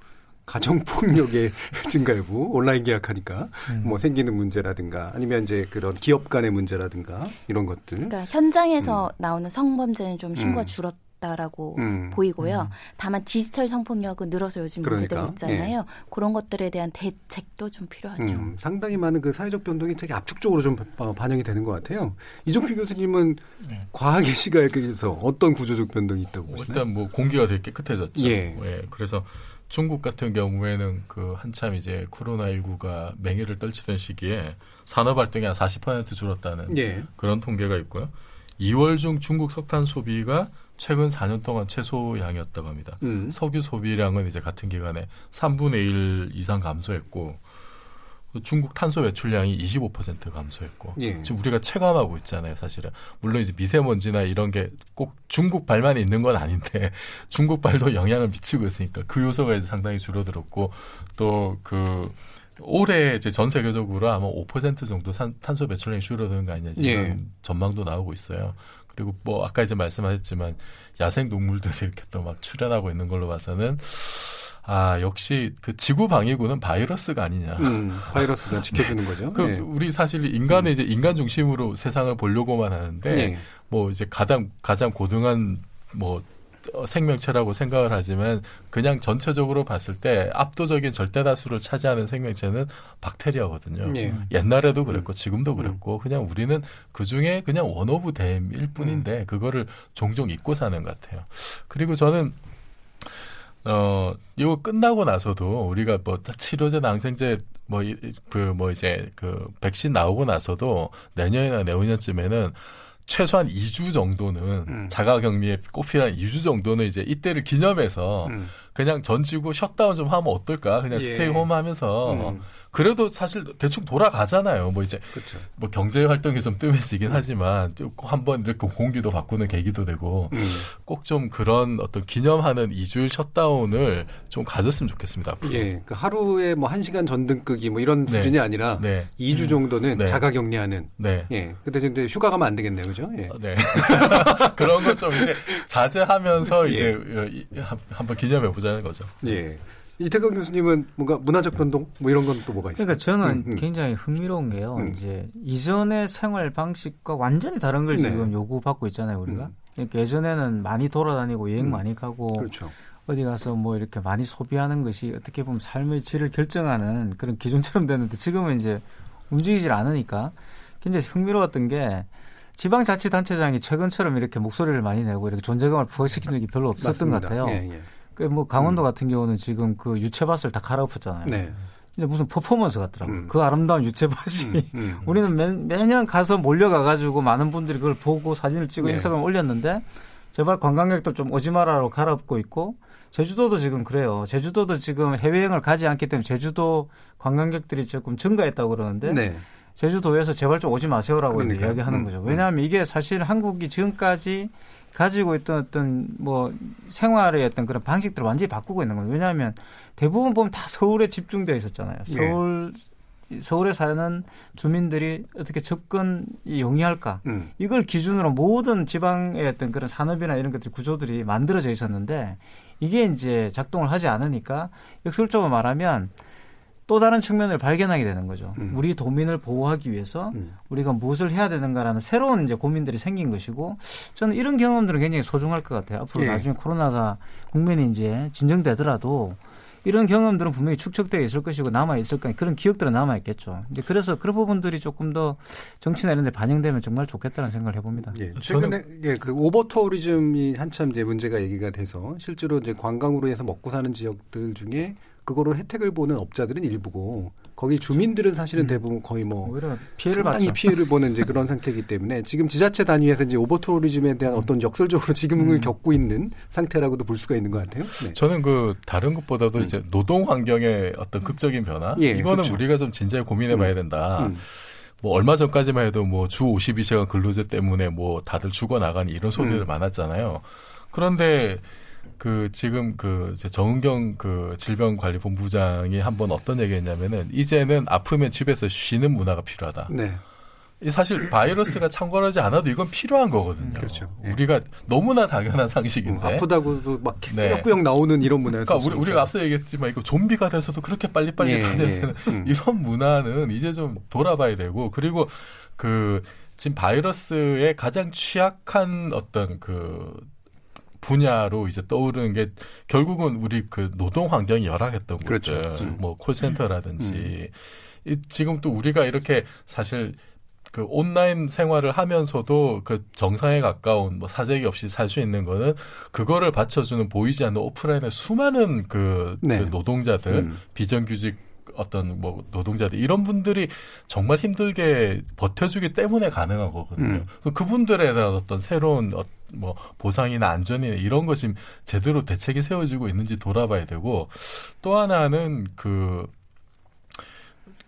가정폭력의 증가 여부, 온라인 계약하니까 음. 뭐 생기는 문제라든가 아니면 이제 그런 기업 간의 문제라든가 이런 것들. 그러니까 현장에서 음. 나오는 성범죄는 좀 신고가 음. 줄었 다라고 음. 보이고요. 음. 다만 디지털 성폭력은 늘어서 요즘 그러니까. 문제가 있잖아요. 예. 그런 것들에 대한 대책도 좀 필요하죠. 음. 상당히 많은 그 사회적 변동이 되게 압축적으로 좀 반영이 되는 것 같아요. 이종필 교수님은 네. 과학의 시각에서 어떤 구조적 변동이 있다고 보시나요? 일단 뭐 공기가 되게 깨끗해졌죠. 예. 예. 그래서 중국 같은 경우에는 그 한참 이제 코로나19가 맹위를 떨치던 시기에 산업 활동이 한 40% 줄었다는 예. 그런 통계가 있고요. 2월 중 중국 석탄 소비가 최근 4년 동안 최소량이었다고 합니다. 음. 석유 소비량은 이제 같은 기간에 3분의 1 이상 감소했고 중국 탄소 배출량이 25% 감소했고 예. 지금 우리가 체감하고 있잖아요, 사실은. 물론 이제 미세먼지나 이런 게 꼭 중국 발만 있는 건 아닌데 중국 발도 영향을 미치고 있으니까 그 요소가 이제 상당히 줄어들었고 또그 올해 이제 전 세계적으로 아마 5% 정도 산, 탄소 배출량이 줄어드는 거 아니냐 지금 예. 전망도 나오고 있어요. 그리고 뭐 아까 이제 말씀하셨지만 야생 동물들이 이렇게 또 막 출현하고 있는 걸로 봐서는 아 역시 그 지구 방위군은 바이러스가 아니냐. 음, 바이러스가 지켜주는 거죠. 그 네. 우리 사실 인간은 음. 이제 인간 중심으로 세상을 보려고만 하는데 네. 뭐 이제 가장 가장 고등한 뭐 생명체라고 생각을 하지만 그냥 전체적으로 봤을 때 압도적인 절대 다수를 차지하는 생명체는 박테리아거든요. 네. 옛날에도 그랬고 지금도 그랬고 그냥 우리는 그 중에 그냥 one of them일 뿐인데 음. 그거를 종종 잊고 사는 것 같아요. 그리고 저는 어, 이거 끝나고 나서도 우리가 뭐 치료제, 낭생제 뭐, 그, 뭐 이제 그 백신 나오고 나서도 내년이나 내후년쯤에는 최소한 2주 정도는 음. 자가 격리에 꼽히는 2주 정도는 이제 이때를 기념해서 음. 그냥 전 지구 셧다운 좀 하면 어떨까? 그냥 예. 스테이 홈 하면서 음. 그래도 사실 대충 돌아가잖아요. 뭐 이제 그쵸. 뭐 경제 활동이 좀 뜸해지긴 음. 하지만 한번 이렇게 공기도 바꾸는 계기도 되고 음. 꼭좀 그런 어떤 기념하는 2주일 셧다운을 좀 가졌으면 좋겠습니다. 앞으로. 예. 그 하루에 뭐 1시간 전등 끄기 뭐 이런 네. 수준이 아니라 네. 2주 음. 정도는 네. 자가 격리하는 네. 예. 근데 근데 휴가 가면 안 되겠네요. 그죠? 예. 어, 네. 그런 것 좀 이제 자제하면서 예. 이제 한번 기념해 보자는 거죠. 예. 이태경 교수님은 뭔가 문화적 변동 뭐 이런 건 또 뭐가 있어요? 그러니까 저는 음, 음. 굉장히 흥미로운 게요. 음. 이제 이전의 생활 방식과 완전히 다른 걸 네. 지금 요구받고 있잖아요, 우리가. 음. 그러니까 예전에는 많이 돌아다니고 여행 음. 많이 가고 그렇죠. 어디 가서 뭐 이렇게 많이 소비하는 것이 어떻게 보면 삶의 질을 결정하는 그런 기준처럼 되는데 지금은 이제 움직이질 않으니까 굉장히 흥미로웠던 게 지방자치단체장이 최근처럼 이렇게 목소리를 많이 내고 이렇게 존재감을 부각시킨 적이 별로 없었던 맞습니다. 것 같아요. 예, 예. 그뭐 강원도 음. 같은 경우는 지금 그 유채밭을 다 갈아엎었잖아요. 네. 이제 무슨 퍼포먼스 같더라고요. 음. 그 아름다운 유채밭이 음, 음. 우리는 매, 매년 가서 몰려가가지고 많은 분들이 그걸 보고 사진을 찍어 네. 인스타그램 올렸는데 제발 관광객들 좀 오지 마라로 갈아엎고 있고 제주도도 지금 그래요. 제주도도 지금 해외여행을 가지 않기 때문에 제주도 관광객들이 조금 증가했다고 그러는데 네. 제주도에서 제발 좀 오지 마세요라고 그러니까. 이야기하는 음, 거죠. 왜냐하면 이게 사실 한국이 지금까지 가지고 있던 어떤 뭐 생활의 어떤 그런 방식들을 완전히 바꾸고 있는 거예요. 왜냐하면 대부분 보면 다 서울에 집중되어 있었잖아요. 네. 서울 네. 서울에 사는 주민들이 어떻게 접근이 용이할까 음. 이걸 기준으로 모든 지방의 어떤 그런 산업이나 이런 것들 구조들이 만들어져 있었는데 이게 이제 작동을 하지 않으니까 역설적으로 말하면 또 다른 측면을 발견하게 되는 거죠. 음. 우리 도민을 보호하기 위해서 음. 우리가 무엇을 해야 되는가라는 새로운 이제 고민들이 생긴 것이고 저는 이런 경험들은 굉장히 소중할 것 같아요. 앞으로 예. 나중에 코로나가 국면이 이제 진정되더라도 이런 경험들은 분명히 축적되어 있을 것이고 남아 있을 거니 그런 기억들은 남아 있겠죠. 이제 그래서 그런 부분들이 조금 더 정치나 이런 데 반영되면 정말 좋겠다는 생각을 해봅니다. 예, 최근에 예, 그 오버 투어리즘이 한참 이제 문제가 얘기가 돼서 실제로 이제 관광으로 해서 먹고 사는 지역들 중에 그거로 혜택을 보는 업자들은 일부고 거기 주민들은 사실은 음. 대부분 거의 뭐 피해를 상당히 받죠. 피해를 보는 이제 그런 상태이기 때문에 지금 지자체 단위에서 이제 오버투어리즘에 대한 어떤 역설적으로 지금을 음. 겪고 있는 상태라고도 볼 수가 있는 것 같아요. 네. 저는 그 다른 것보다도 음. 이제 노동 환경의 어떤 극적인 변화 예, 이거는 그렇죠. 우리가 좀 진지하게 고민해봐야 음. 된다. 음. 뭐 얼마 전까지만 해도 뭐 주 52시간 근로제 때문에 뭐 다들 죽어 나가니 이런 소리들 음. 많았잖아요. 그런데 그 지금 그 정은경 그 질병관리본부장이 한번 어떤 얘기했냐면은 이제는 아프면 집에서 쉬는 문화가 필요하다. 네. 사실 바이러스가 창궐하지 않아도 이건 필요한 거거든요. 그렇죠. 예. 우리가 너무나 당연한 상식인데 음, 아프다고도 막 꾸역꾸역 네. 나오는 이런 문화에서 그러니까 우리, 우리 가 앞서 얘기했지만 이거 좀비가 돼서도 그렇게 빨리빨리 예, 가는 예. 음. 이런 문화는 이제 좀 돌아봐야 되고 그리고 그 지금 바이러스에 가장 취약한 어떤 그 분야로 이제 떠오르는 게 결국은 우리 그 노동 환경이 열악했던 그렇죠. 음. 뭐 콜센터라든지 음. 이, 지금 또 우리가 이렇게 사실 그 온라인 생활을 하면서도 그 정상에 가까운 뭐 사재기 없이 살 수 있는 거는 그거를 받쳐주는 보이지 않는 오프라인의 수많은 그, 네. 그 노동자들 음. 비정규직 어떤 뭐 노동자들 이런 분들이 정말 힘들게 버텨주기 때문에 가능한 거거든요. 음. 그분들에 대한 어떤 새로운 어, 뭐 보상이나 안전이나 이런 것이 제대로 대책이 세워지고 있는지 돌아봐야 되고 또 하나는 그,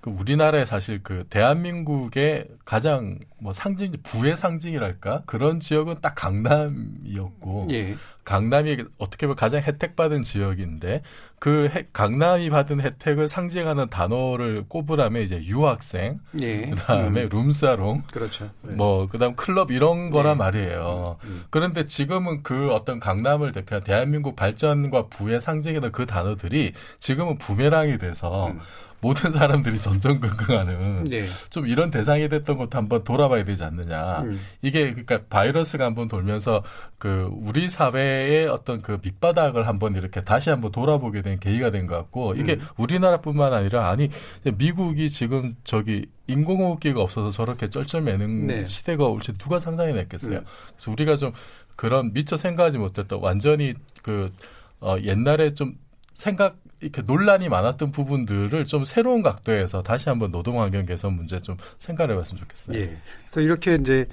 그 우리나라의 사실 그 대한민국의 가장 뭐 상징 부의 상징이랄까 그런 지역은 딱 강남이었고 예. 강남이 어떻게 보면 가장 혜택받은 지역인데 그 해, 강남이 받은 혜택을 상징하는 단어를 꼽으라면 이제 유학생, 예. 그다음에 음. 룸사롱, 그렇죠. 네. 뭐 그다음 클럽 이런 거란 네. 말이에요. 음, 음. 그런데 지금은 그 어떤 강남을 대표한 대한민국 발전과 부의 상징이던 그 단어들이 지금은 부메랑이 돼서 음. 모든 사람들이 전전긍긍하는 네. 좀 이런 대상이 됐던 것도 한번 돌아봐야 되지 않느냐. 음. 이게 그러니까 바이러스가 한번 돌면서 그 우리 사회의 어떤 그 밑바닥을 한번 이렇게 다시 한번 돌아보게 된 계기가 된 것 같고 이게 음. 우리나라뿐만 아니라 아니 미국이 지금 저기 인공호흡기가 없어서 저렇게 쩔쩔매는 네. 시대가 올지 누가 상상해냈겠어요. 음. 그래서 우리가 좀 그런 미처 생각하지 못했던 완전히 그 어, 옛날에 좀 생각 이렇게 논란이 많았던 부분들을 좀 새로운 각도에서 다시 한번 노동 환경 개선 문제 좀 생각해 봤으면 좋겠어요. 예. 그래서 이렇게 이제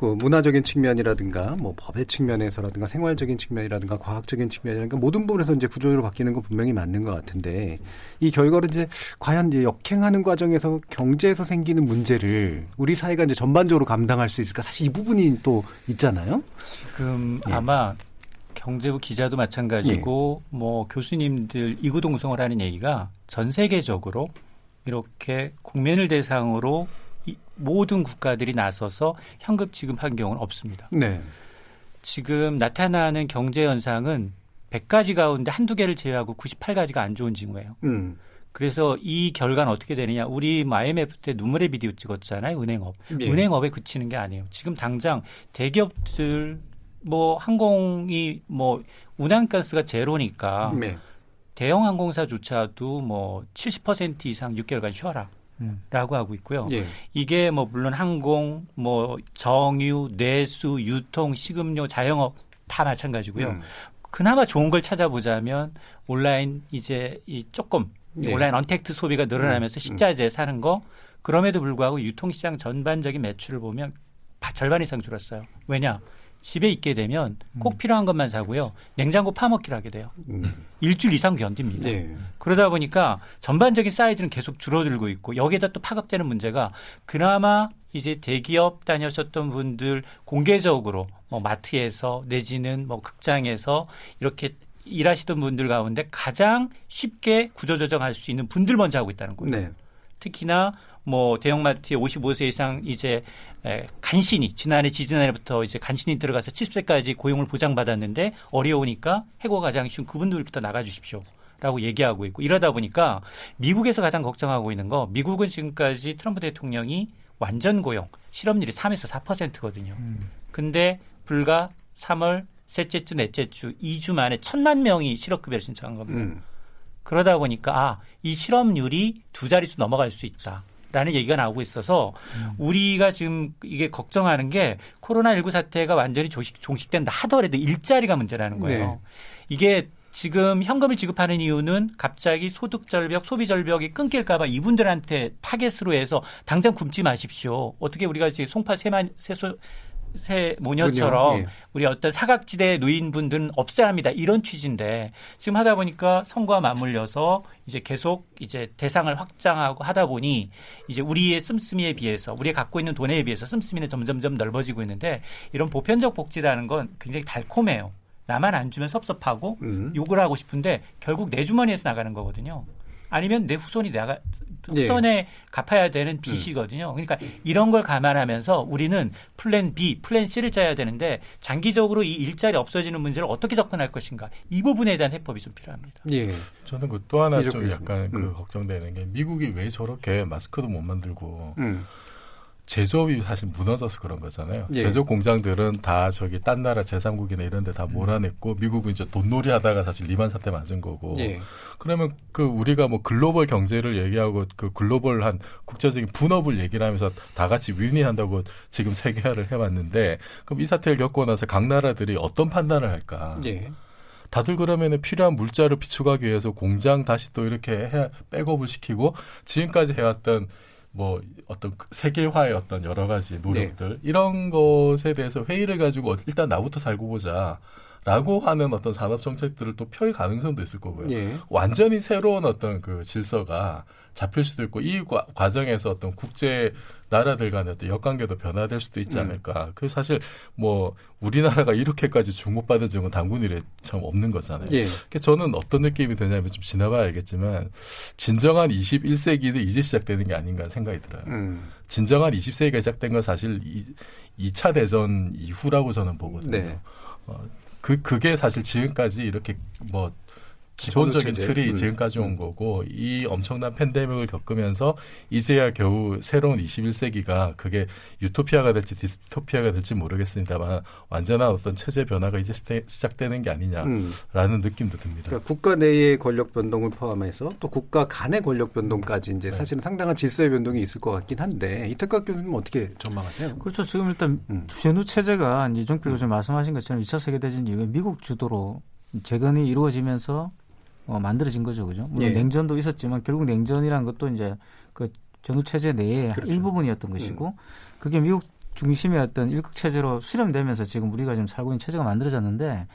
그 문화적인 측면이라든가 뭐 법의 측면에서라든가 생활적인 측면이라든가 과학적인 측면이라든가 모든 부분에서 이제 구조적으로 바뀌는 건 분명히 맞는 것 같은데 이 결과를 이제 과연 이제 역행하는 과정에서 경제에서 생기는 문제를 우리 사회가 이제 전반적으로 감당할 수 있을까 사실 이 부분이 또 있잖아요. 지금 예. 아마 경제부 기자도 마찬가지고 예. 뭐 교수님들 이구동성을 하는 얘기가 전 세계적으로 이렇게 국민을 대상으로 이 모든 국가들이 나서서 현금 지급한 경우는 없습니다. 네. 지금 나타나는 경제 현상은 100가지 가운데 한두 개를 제외하고 98가지가 안 좋은 징후예요. 음. 그래서 이 결과는 어떻게 되느냐. 우리 IMF 때 눈물의 비디오 찍었잖아요. 은행업. 예. 은행업에 그치는 게 아니에요. 지금 당장 대기업들 뭐 항공이 뭐 운항 건수가 제로니까 네. 대형 항공사조차도 뭐 70% 이상 6개월간 쉬어라. 라고 하고 있고요. 예. 이게 뭐 물론 항공, 뭐 정유, 내수, 유통, 식음료, 자영업 다 마찬가지고요. 음. 그나마 좋은 걸 찾아보자면 온라인 이제 이 조금 예. 온라인 언택트 소비가 늘어나면서 음. 식자재 사는 거 그럼에도 불구하고 유통시장 전반적인 매출을 보면 절반 이상 줄었어요. 왜냐? 집에 있게 되면 꼭 음. 필요한 것만 사고요. 냉장고 파먹기를 하게 돼요. 음. 일주일 이상 견딥니다. 네. 그러다 보니까 전반적인 사이즈는 계속 줄어들고 있고 여기에다 또 파급되는 문제가 그나마 이제 대기업 다녔었던 분들 공개적으로 뭐 마트에서 내지는 뭐 극장에서 이렇게 일하시던 분들 가운데 가장 쉽게 구조조정할 수 있는 분들 먼저 하고 있다는 거예요. 네. 특히나 뭐 대형마트에 55세 이상 이제 에, 간신히 지난해 지지난해부터 이제 간신히 들어가서 70세까지 고용을 보장받았는데 어려우니까 해고 가장 쉬운 그분들부터 나가 주십시오. 라고 얘기하고 있고 이러다 보니까 미국에서 가장 걱정하고 있는 거 미국은 지금까지 트럼프 대통령이 완전 고용 실업률이 3에서 4%거든요. 음. 근데 불과 3월 셋째 주, 넷째 주 2주 만에 천만 명이 실업급여를 신청한 겁니다. 음. 그러다 보니까 아, 이 실업률이 두 자릿수 넘어갈 수 있다. 라는 얘기가 나오고 있어서 음. 우리가 지금 이게 걱정하는 게 코로나19 사태가 완전히 조식, 종식된다 하더라도 일자리가 문제라는 거예요. 네. 이게 지금 현금을 지급하는 이유는 갑자기 소득 절벽, 소비 절벽이 끊길까봐 이분들한테 타겟으로 해서 당장 굶지 마십시오. 어떻게 우리가 지금 송파 세만 세소 새 모녀처럼 예. 우리 어떤 사각지대 노인분들은 없애야 합니다. 이런 취지인데 지금 하다 보니까 선거와 맞물려서 이제 계속 이제 대상을 확장하고 하다 보니 이제 우리의 씀씀이에 비해서 우리가 갖고 있는 돈에 비해서 씀씀이는 점점점 넓어지고 있는데 이런 보편적 복지라는 건 굉장히 달콤해요. 나만 안 주면 섭섭하고 음. 욕을 하고 싶은데 결국 내 주머니에서 나가는 거거든요. 아니면 내 후손이 나가 후손에 예. 갚아야 되는 빚이거든요. 그러니까 이런 걸 감안하면서 우리는 plan B, plan C를 짜야 되는데 장기적으로 이 일자리 없어지는 문제를 어떻게 접근할 것인가 이 부분에 대한 해법이 좀 필요합니다. 예. 저는 그 또 하나 좀 약간 그 음. 걱정되는 게 미국이 왜 저렇게 마스크도 못 만들고 음. 제조업이 사실 무너져서 그런 거잖아요. 예. 제조 공장들은 다 저기 딴 나라 제3국이나 이런 데다 음. 몰아냈고 미국은 이제 돈놀이 하다가 사실 리만 사태 맞은 거고. 예. 그러면 그 우리가 뭐 글로벌 경제를 얘기하고 그 글로벌한 국제적인 분업을 얘기를 하면서 다 같이 윈윈한다고 지금 세계화를 해 왔는데 그럼 이 사태를 겪고 나서 각 나라들이 어떤 판단을 할까? 예. 다들 그러면은 필요한 물자를 비축하기 위해서 공장 다시 또 이렇게 해 백업을 시키고 지금까지 해왔던 뭐 어떤 그 세계화의 어떤 여러 가지 노력들 네. 이런 것에 대해서 회의를 가지고 일단 나부터 살고 보자. 라고 하는 어떤 산업 정책들을 또 펼 가능성도 있을 거고요. 예. 완전히 새로운 어떤 그 질서가 잡힐 수도 있고 이 과, 과정에서 어떤 국제 나라들 간의 역관계도 변화될 수도 있지 음. 않을까. 음. 그 사실 뭐 우리나라가 이렇게까지 주목받은 적은 당군 이래 참 없는 거잖아요. 예. 그러니까 저는 어떤 느낌이 드냐면 좀 지나봐야 알겠지만 진정한 21세기는 이제 시작되는 게 아닌가 생각이 들어요. 음. 진정한 20세기가 시작된 건 사실 이, 2차 대전 이후라고 저는 보거든요. 네. 어, 그 그게 사실 지금까지 이렇게 뭐 기본적인 틀이 음. 지금까지 온 음. 거고 이 엄청난 팬데믹을 겪으면서 이제야 겨우 새로운 21세기가 그게 유토피아가 될지 디스토피아가 될지 모르겠습니다만 완전한 어떤 체제 변화가 이제 시작되는 게 아니냐라는 음. 느낌도 듭니다. 그러니까 국가 내의 권력 변동을 포함해서 또 국가 간의 권력 변동까지 이제 네. 사실은 상당한 질서의 변동이 있을 것 같긴 한데 이태각 교수님 어떻게 전망하세요? 그렇죠. 지금 일단 음. 전후 체제가 이종필 교수님 음. 말씀하신 것처럼 2차 세계대전 이후에 미국 주도로 재건이 이루어지면서 어, 만들어진 거죠, 그죠? 물론 예. 냉전도 있었지만 결국 냉전이란 것도 이제 그 전후 체제 내의 그렇죠. 일부분이었던 것이고 음. 그게 미국 중심의 어떤 일극 체제로 수렴되면서 지금 우리가 지금 살고 있는 체제가 만들어졌는데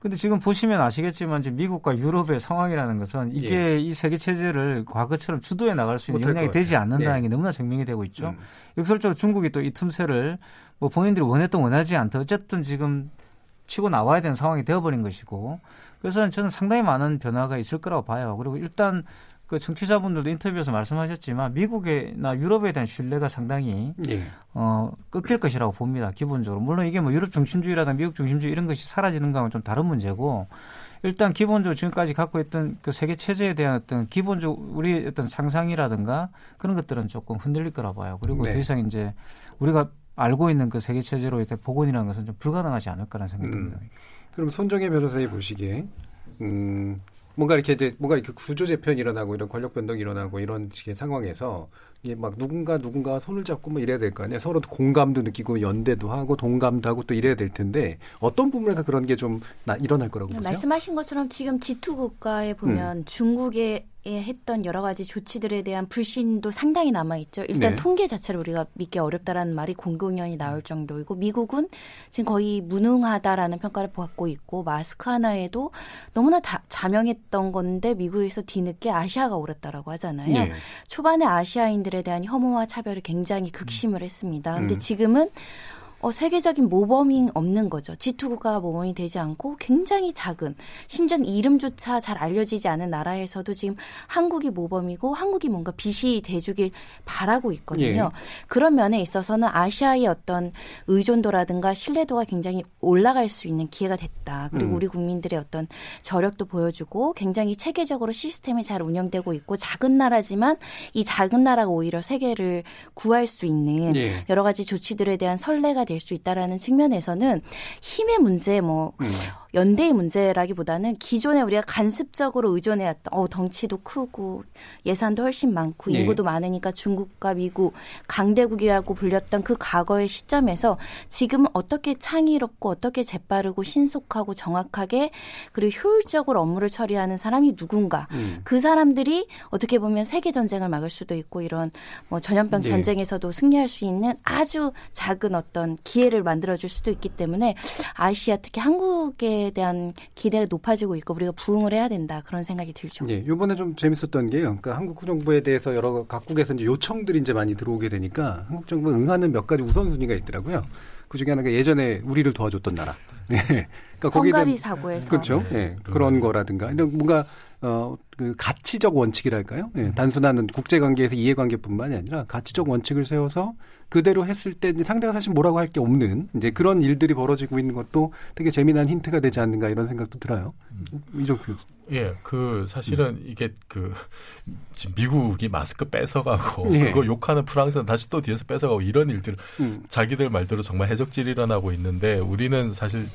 근데 지금 보시면 아시겠지만 이제 미국과 유럽의 상황이라는 것은 이게 예. 이 세계 체제를 과거처럼 주도해 나갈 수 있는 역량이 되지 않는다는 예. 게 너무나 증명이 되고 있죠. 음. 역설적으로 중국이 또 이 틈새를 뭐 본인들이 원했던 원하지 않던 어쨌든 지금 치고 나와야 되는 상황이 되어버린 것이고 그래서 저는 상당히 많은 변화가 있을 거라고 봐요. 그리고 일단 그 청취자분들도 인터뷰에서 말씀하셨지만 미국이나 유럽에 대한 신뢰가 상당히 예. 어 끊길 것이라고 봅니다. 기본적으로 물론 이게 뭐 유럽 중심주의라든 미국 중심주의 이런 것이 사라지는 거하고는 좀 다른 문제고 일단 기본적으로 지금까지 갖고 있던 그 세계 체제에 대한 어떤 기본적 우리 어떤 상상이라든가 그런 것들은 조금 흔들릴 거라 봐요. 그리고 네. 더 이상 이제 우리가 알고 있는 그 세계 체제로 이제 복원이라는 것은 좀 불가능하지 않을 거라는 생각이 음. 듭니다. 그럼 손정혜 변호사님 보시기에 음 뭔가 이렇게 이제 뭔가 이렇게 구조 재편이 일어나고 이런 권력 변동이 일어나고 이런 식의 상황에서 예, 막 누군가 누군가 손을 잡고 뭐 이래야 될 거 아니에요. 서로 공감도 느끼고 연대도 하고 동감도 하고 또 이래야 될 텐데 어떤 부분에서 그런 게 좀 일어날 거라고 보세요? 말씀하신 것처럼 지금 G2 국가에 보면 음. 중국의 했던 여러 가지 조치들에 대한 불신도 상당히 남아 있죠. 일단 네. 통계 자체를 우리가 믿기 어렵다라는 말이 공공연히 나올 정도이고 미국은 지금 거의 무능하다라는 평가를 받고 있고 마스크 하나에도 너무나 다 자명했던 건데 미국에서 뒤늦게 아시아가 오렸다라고 하잖아요. 네. 초반에 아시아인들에 대한 혐오와 차별을 굉장히 극심을 했습니다. 근데 음. 지금은 어, 세계적인 모범이 없는 거죠. G2가 모범이 되지 않고 굉장히 작은 심지어 이름조차 잘 알려지지 않은 나라에서도 지금 한국이 모범이고 한국이 뭔가 빛이 돼주길 바라고 있거든요. 예. 그런 면에 있어서는 아시아의 어떤 의존도라든가 신뢰도가 굉장히 올라갈 수 있는 기회가 됐다. 그리고 음. 우리 국민들의 어떤 저력도 보여주고 굉장히 체계적으로 시스템이 잘 운영되고 있고 작은 나라지만 이 작은 나라가 오히려 세계를 구할 수 있는 예. 여러 가지 조치들에 대한 선례가 될 수 있다라는 측면에서는 힘의 문제 뭐 음. 연대의 문제라기보다는 기존에 우리가 간습적으로 의존해왔던 어 덩치도 크고 예산도 훨씬 많고 네. 인구도 많으니까 중국과 미국 강대국이라고 불렸던 그 과거의 시점에서 지금은 어떻게 창의롭고 어떻게 재빠르고 신속하고 정확하게 그리고 효율적으로 업무를 처리하는 사람이 누군가 음. 그 사람들이 어떻게 보면 세계 전쟁을 막을 수도 있고 이런 뭐 전염병 네. 전쟁에서도 승리할 수 있는 아주 작은 어떤 기회를 만들어줄 수도 있기 때문에 아시아 특히 한국의 에 대한 기대가 높아지고 있고 우리가 부응을 해야 된다 그런 생각이 들죠. 예, 이번에 좀 재밌었던 게요. 그러니까 한국 정부에 대해서 여러 각국에서 이제 요청들이 이제 많이 들어오게 되니까 한국 정부가 응하는 몇 가지 우선순위가 있더라고요. 그 중에 하나가 예전에 우리를 도와줬던 나라. 예. 그러니까 거기에 사고에서 그렇죠. 예. 네. 그런 거라든가 뭔가 어, 그 가치적 원칙이랄까요? 예, 단순한 국제 관계에서 이해 관계뿐만이 아니라 가치적 원칙을 세워서 그대로 했을 때 상대가 사실 뭐라고 할 게 없는 이제 그런 일들이 벌어지고 있는 것도 되게 재미난 힌트가 되지 않는가 이런 생각도 들어요. 음. 이종 교수. 예, 그 사실은 음. 이게 그 지금 미국이 마스크 뺏어가고 예. 그거 욕하는 프랑스는 다시 또 뒤에서 뺏어가고 이런 일들 음. 자기들 말대로 정말 해적질이 일어나고 있는데 우리는 사실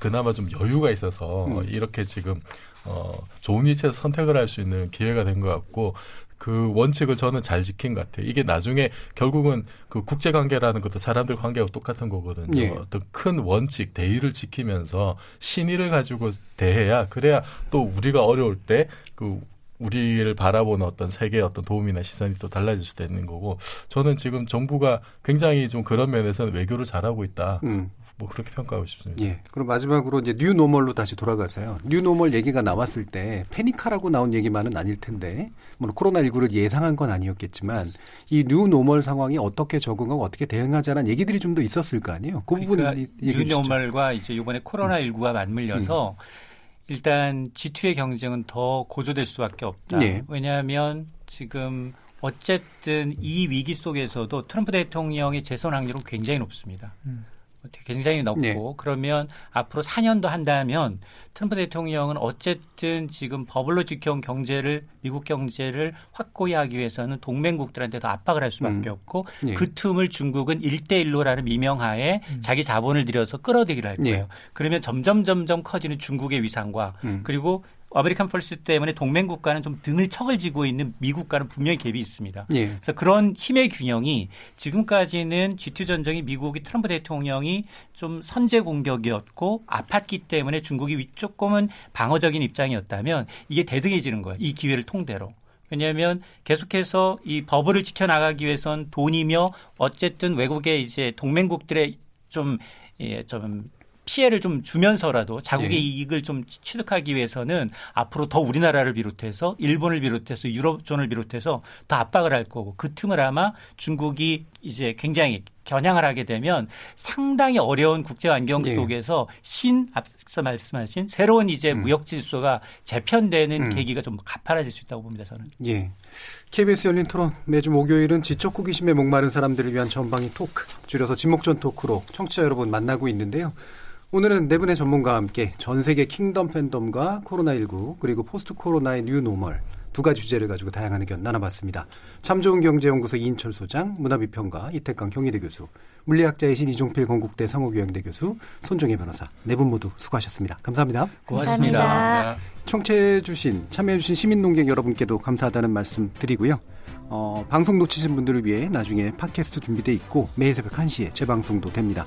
그나마 좀 여유가 있어서 음. 이렇게 지금 어, 좋은 위치에서 선택을 할 수 있는 기회가 된 것 같고 그 원칙을 저는 잘 지킨 것 같아요. 이게 나중에 결국은 그 국제 관계라는 것도 사람들 관계하고 똑같은 거거든요. 예. 어떤 큰 원칙, 대의를 지키면서 신의를 가지고 대해야 그래야 또 우리가 어려울 때그 우리를 바라보는 어떤 세계의 어떤 도움이나 시선이 또 달라질 수도 있는 거고 저는 지금 정부가 굉장히 좀 그런 면에서는 외교를 잘하고 있다. 음. 뭐 그렇게 평가하고 싶습니다. 예. 그럼 마지막으로 이제 뉴노멀로 다시 돌아가서요. 뉴노멀 얘기가 나왔을 때 패닉하라고 나온 얘기만은 아닐 텐데 물론 코로나19를 예상한 건 아니었겠지만 이 뉴노멀 상황이 어떻게 적응하고 어떻게 대응하자는 얘기들이 좀 더 있었을 거 아니에요. 그 그러니까 부분 뉴노멀과 이제 이번에 코로나19가 맞물려서 음. 일단 G2의 경쟁은 더 고조될 수밖에 없다. 네. 왜냐하면 지금 어쨌든 이 위기 속에서도 트럼프 대통령의 재선 확률은 굉장히 높습니다. 음. 굉장히 높고 네. 그러면 앞으로 4년도 한다면 트럼프 대통령은 어쨌든 지금 버블로 지켜온 경제를 미국 경제를 확고히 하기 위해서는 동맹국들한테 더 압박을 할 수밖에 음. 없고 네. 그 틈을 중국은 일대일로라는 미명하에 음. 자기 자본을 들여서 끌어들이기를 할 네. 거예요. 네. 그러면 점점 점점 커지는 중국의 위상과 음. 그리고 America First 때문에 동맹 국가는 좀 등을 척을 지고 있는 미국과는 분명히 갭이 있습니다. 예. 그래서 그런 힘의 균형이 지금까지는 G2 전쟁이 미국이 트럼프 대통령이 좀 선제 공격이었고 아팠기 때문에 중국이 위쪽금은 방어적인 입장이었다면 이게 대등해지는 거예요. 이 기회를 통대로. 왜냐하면 계속해서 이 버블을 지켜나가기 위해선 돈이며 어쨌든 외국의 이제 동맹국들의 좀 예, 좀 피해를 좀 주면서라도 자국의 네. 이익을 좀 취득하기 위해서는 앞으로 더 우리나라를 비롯해서 일본을 비롯해서 유럽존을 비롯해서 더 압박을 할 거고 그 틈을 아마 중국이 이제 굉장히 겨냥을 하게 되면 상당히 어려운 국제 환경 네. 속에서 신 앞서 말씀하신 새로운 이제 음. 무역 질서가 재편되는 음. 계기가 좀 가파라질 수 있다고 봅니다 저는. 예. KBS 열린 토론 매주 목요일은 지적 호기심에 목마른 사람들을 위한 전방위 토크 줄여서 지목전 토크로 청취자 여러분 만나고 있는데요. 오늘은 네 분의 전문가와 함께 전 세계 킹덤 팬덤과 코로나19 그리고 포스트 코로나의 뉴 노멀 두 가지 주제를 가지고 다양한 의견 나눠봤습니다. 참 좋은 경제연구소 이인철 소장, 문화비평가 이태강 경희대 교수, 물리학자이신 이종필 건국대 상호교양대 교수, 손정혜 변호사 네 분 모두 수고하셨습니다. 감사합니다. 고맙습니다. 감사합니다. 청취해주신, 참여해주신 시민농객 여러분께도 감사하다는 말씀 드리고요. 어, 방송 놓치신 분들을 위해 나중에 팟캐스트 준비돼 있고 매일 새벽 1시에 재방송도 됩니다.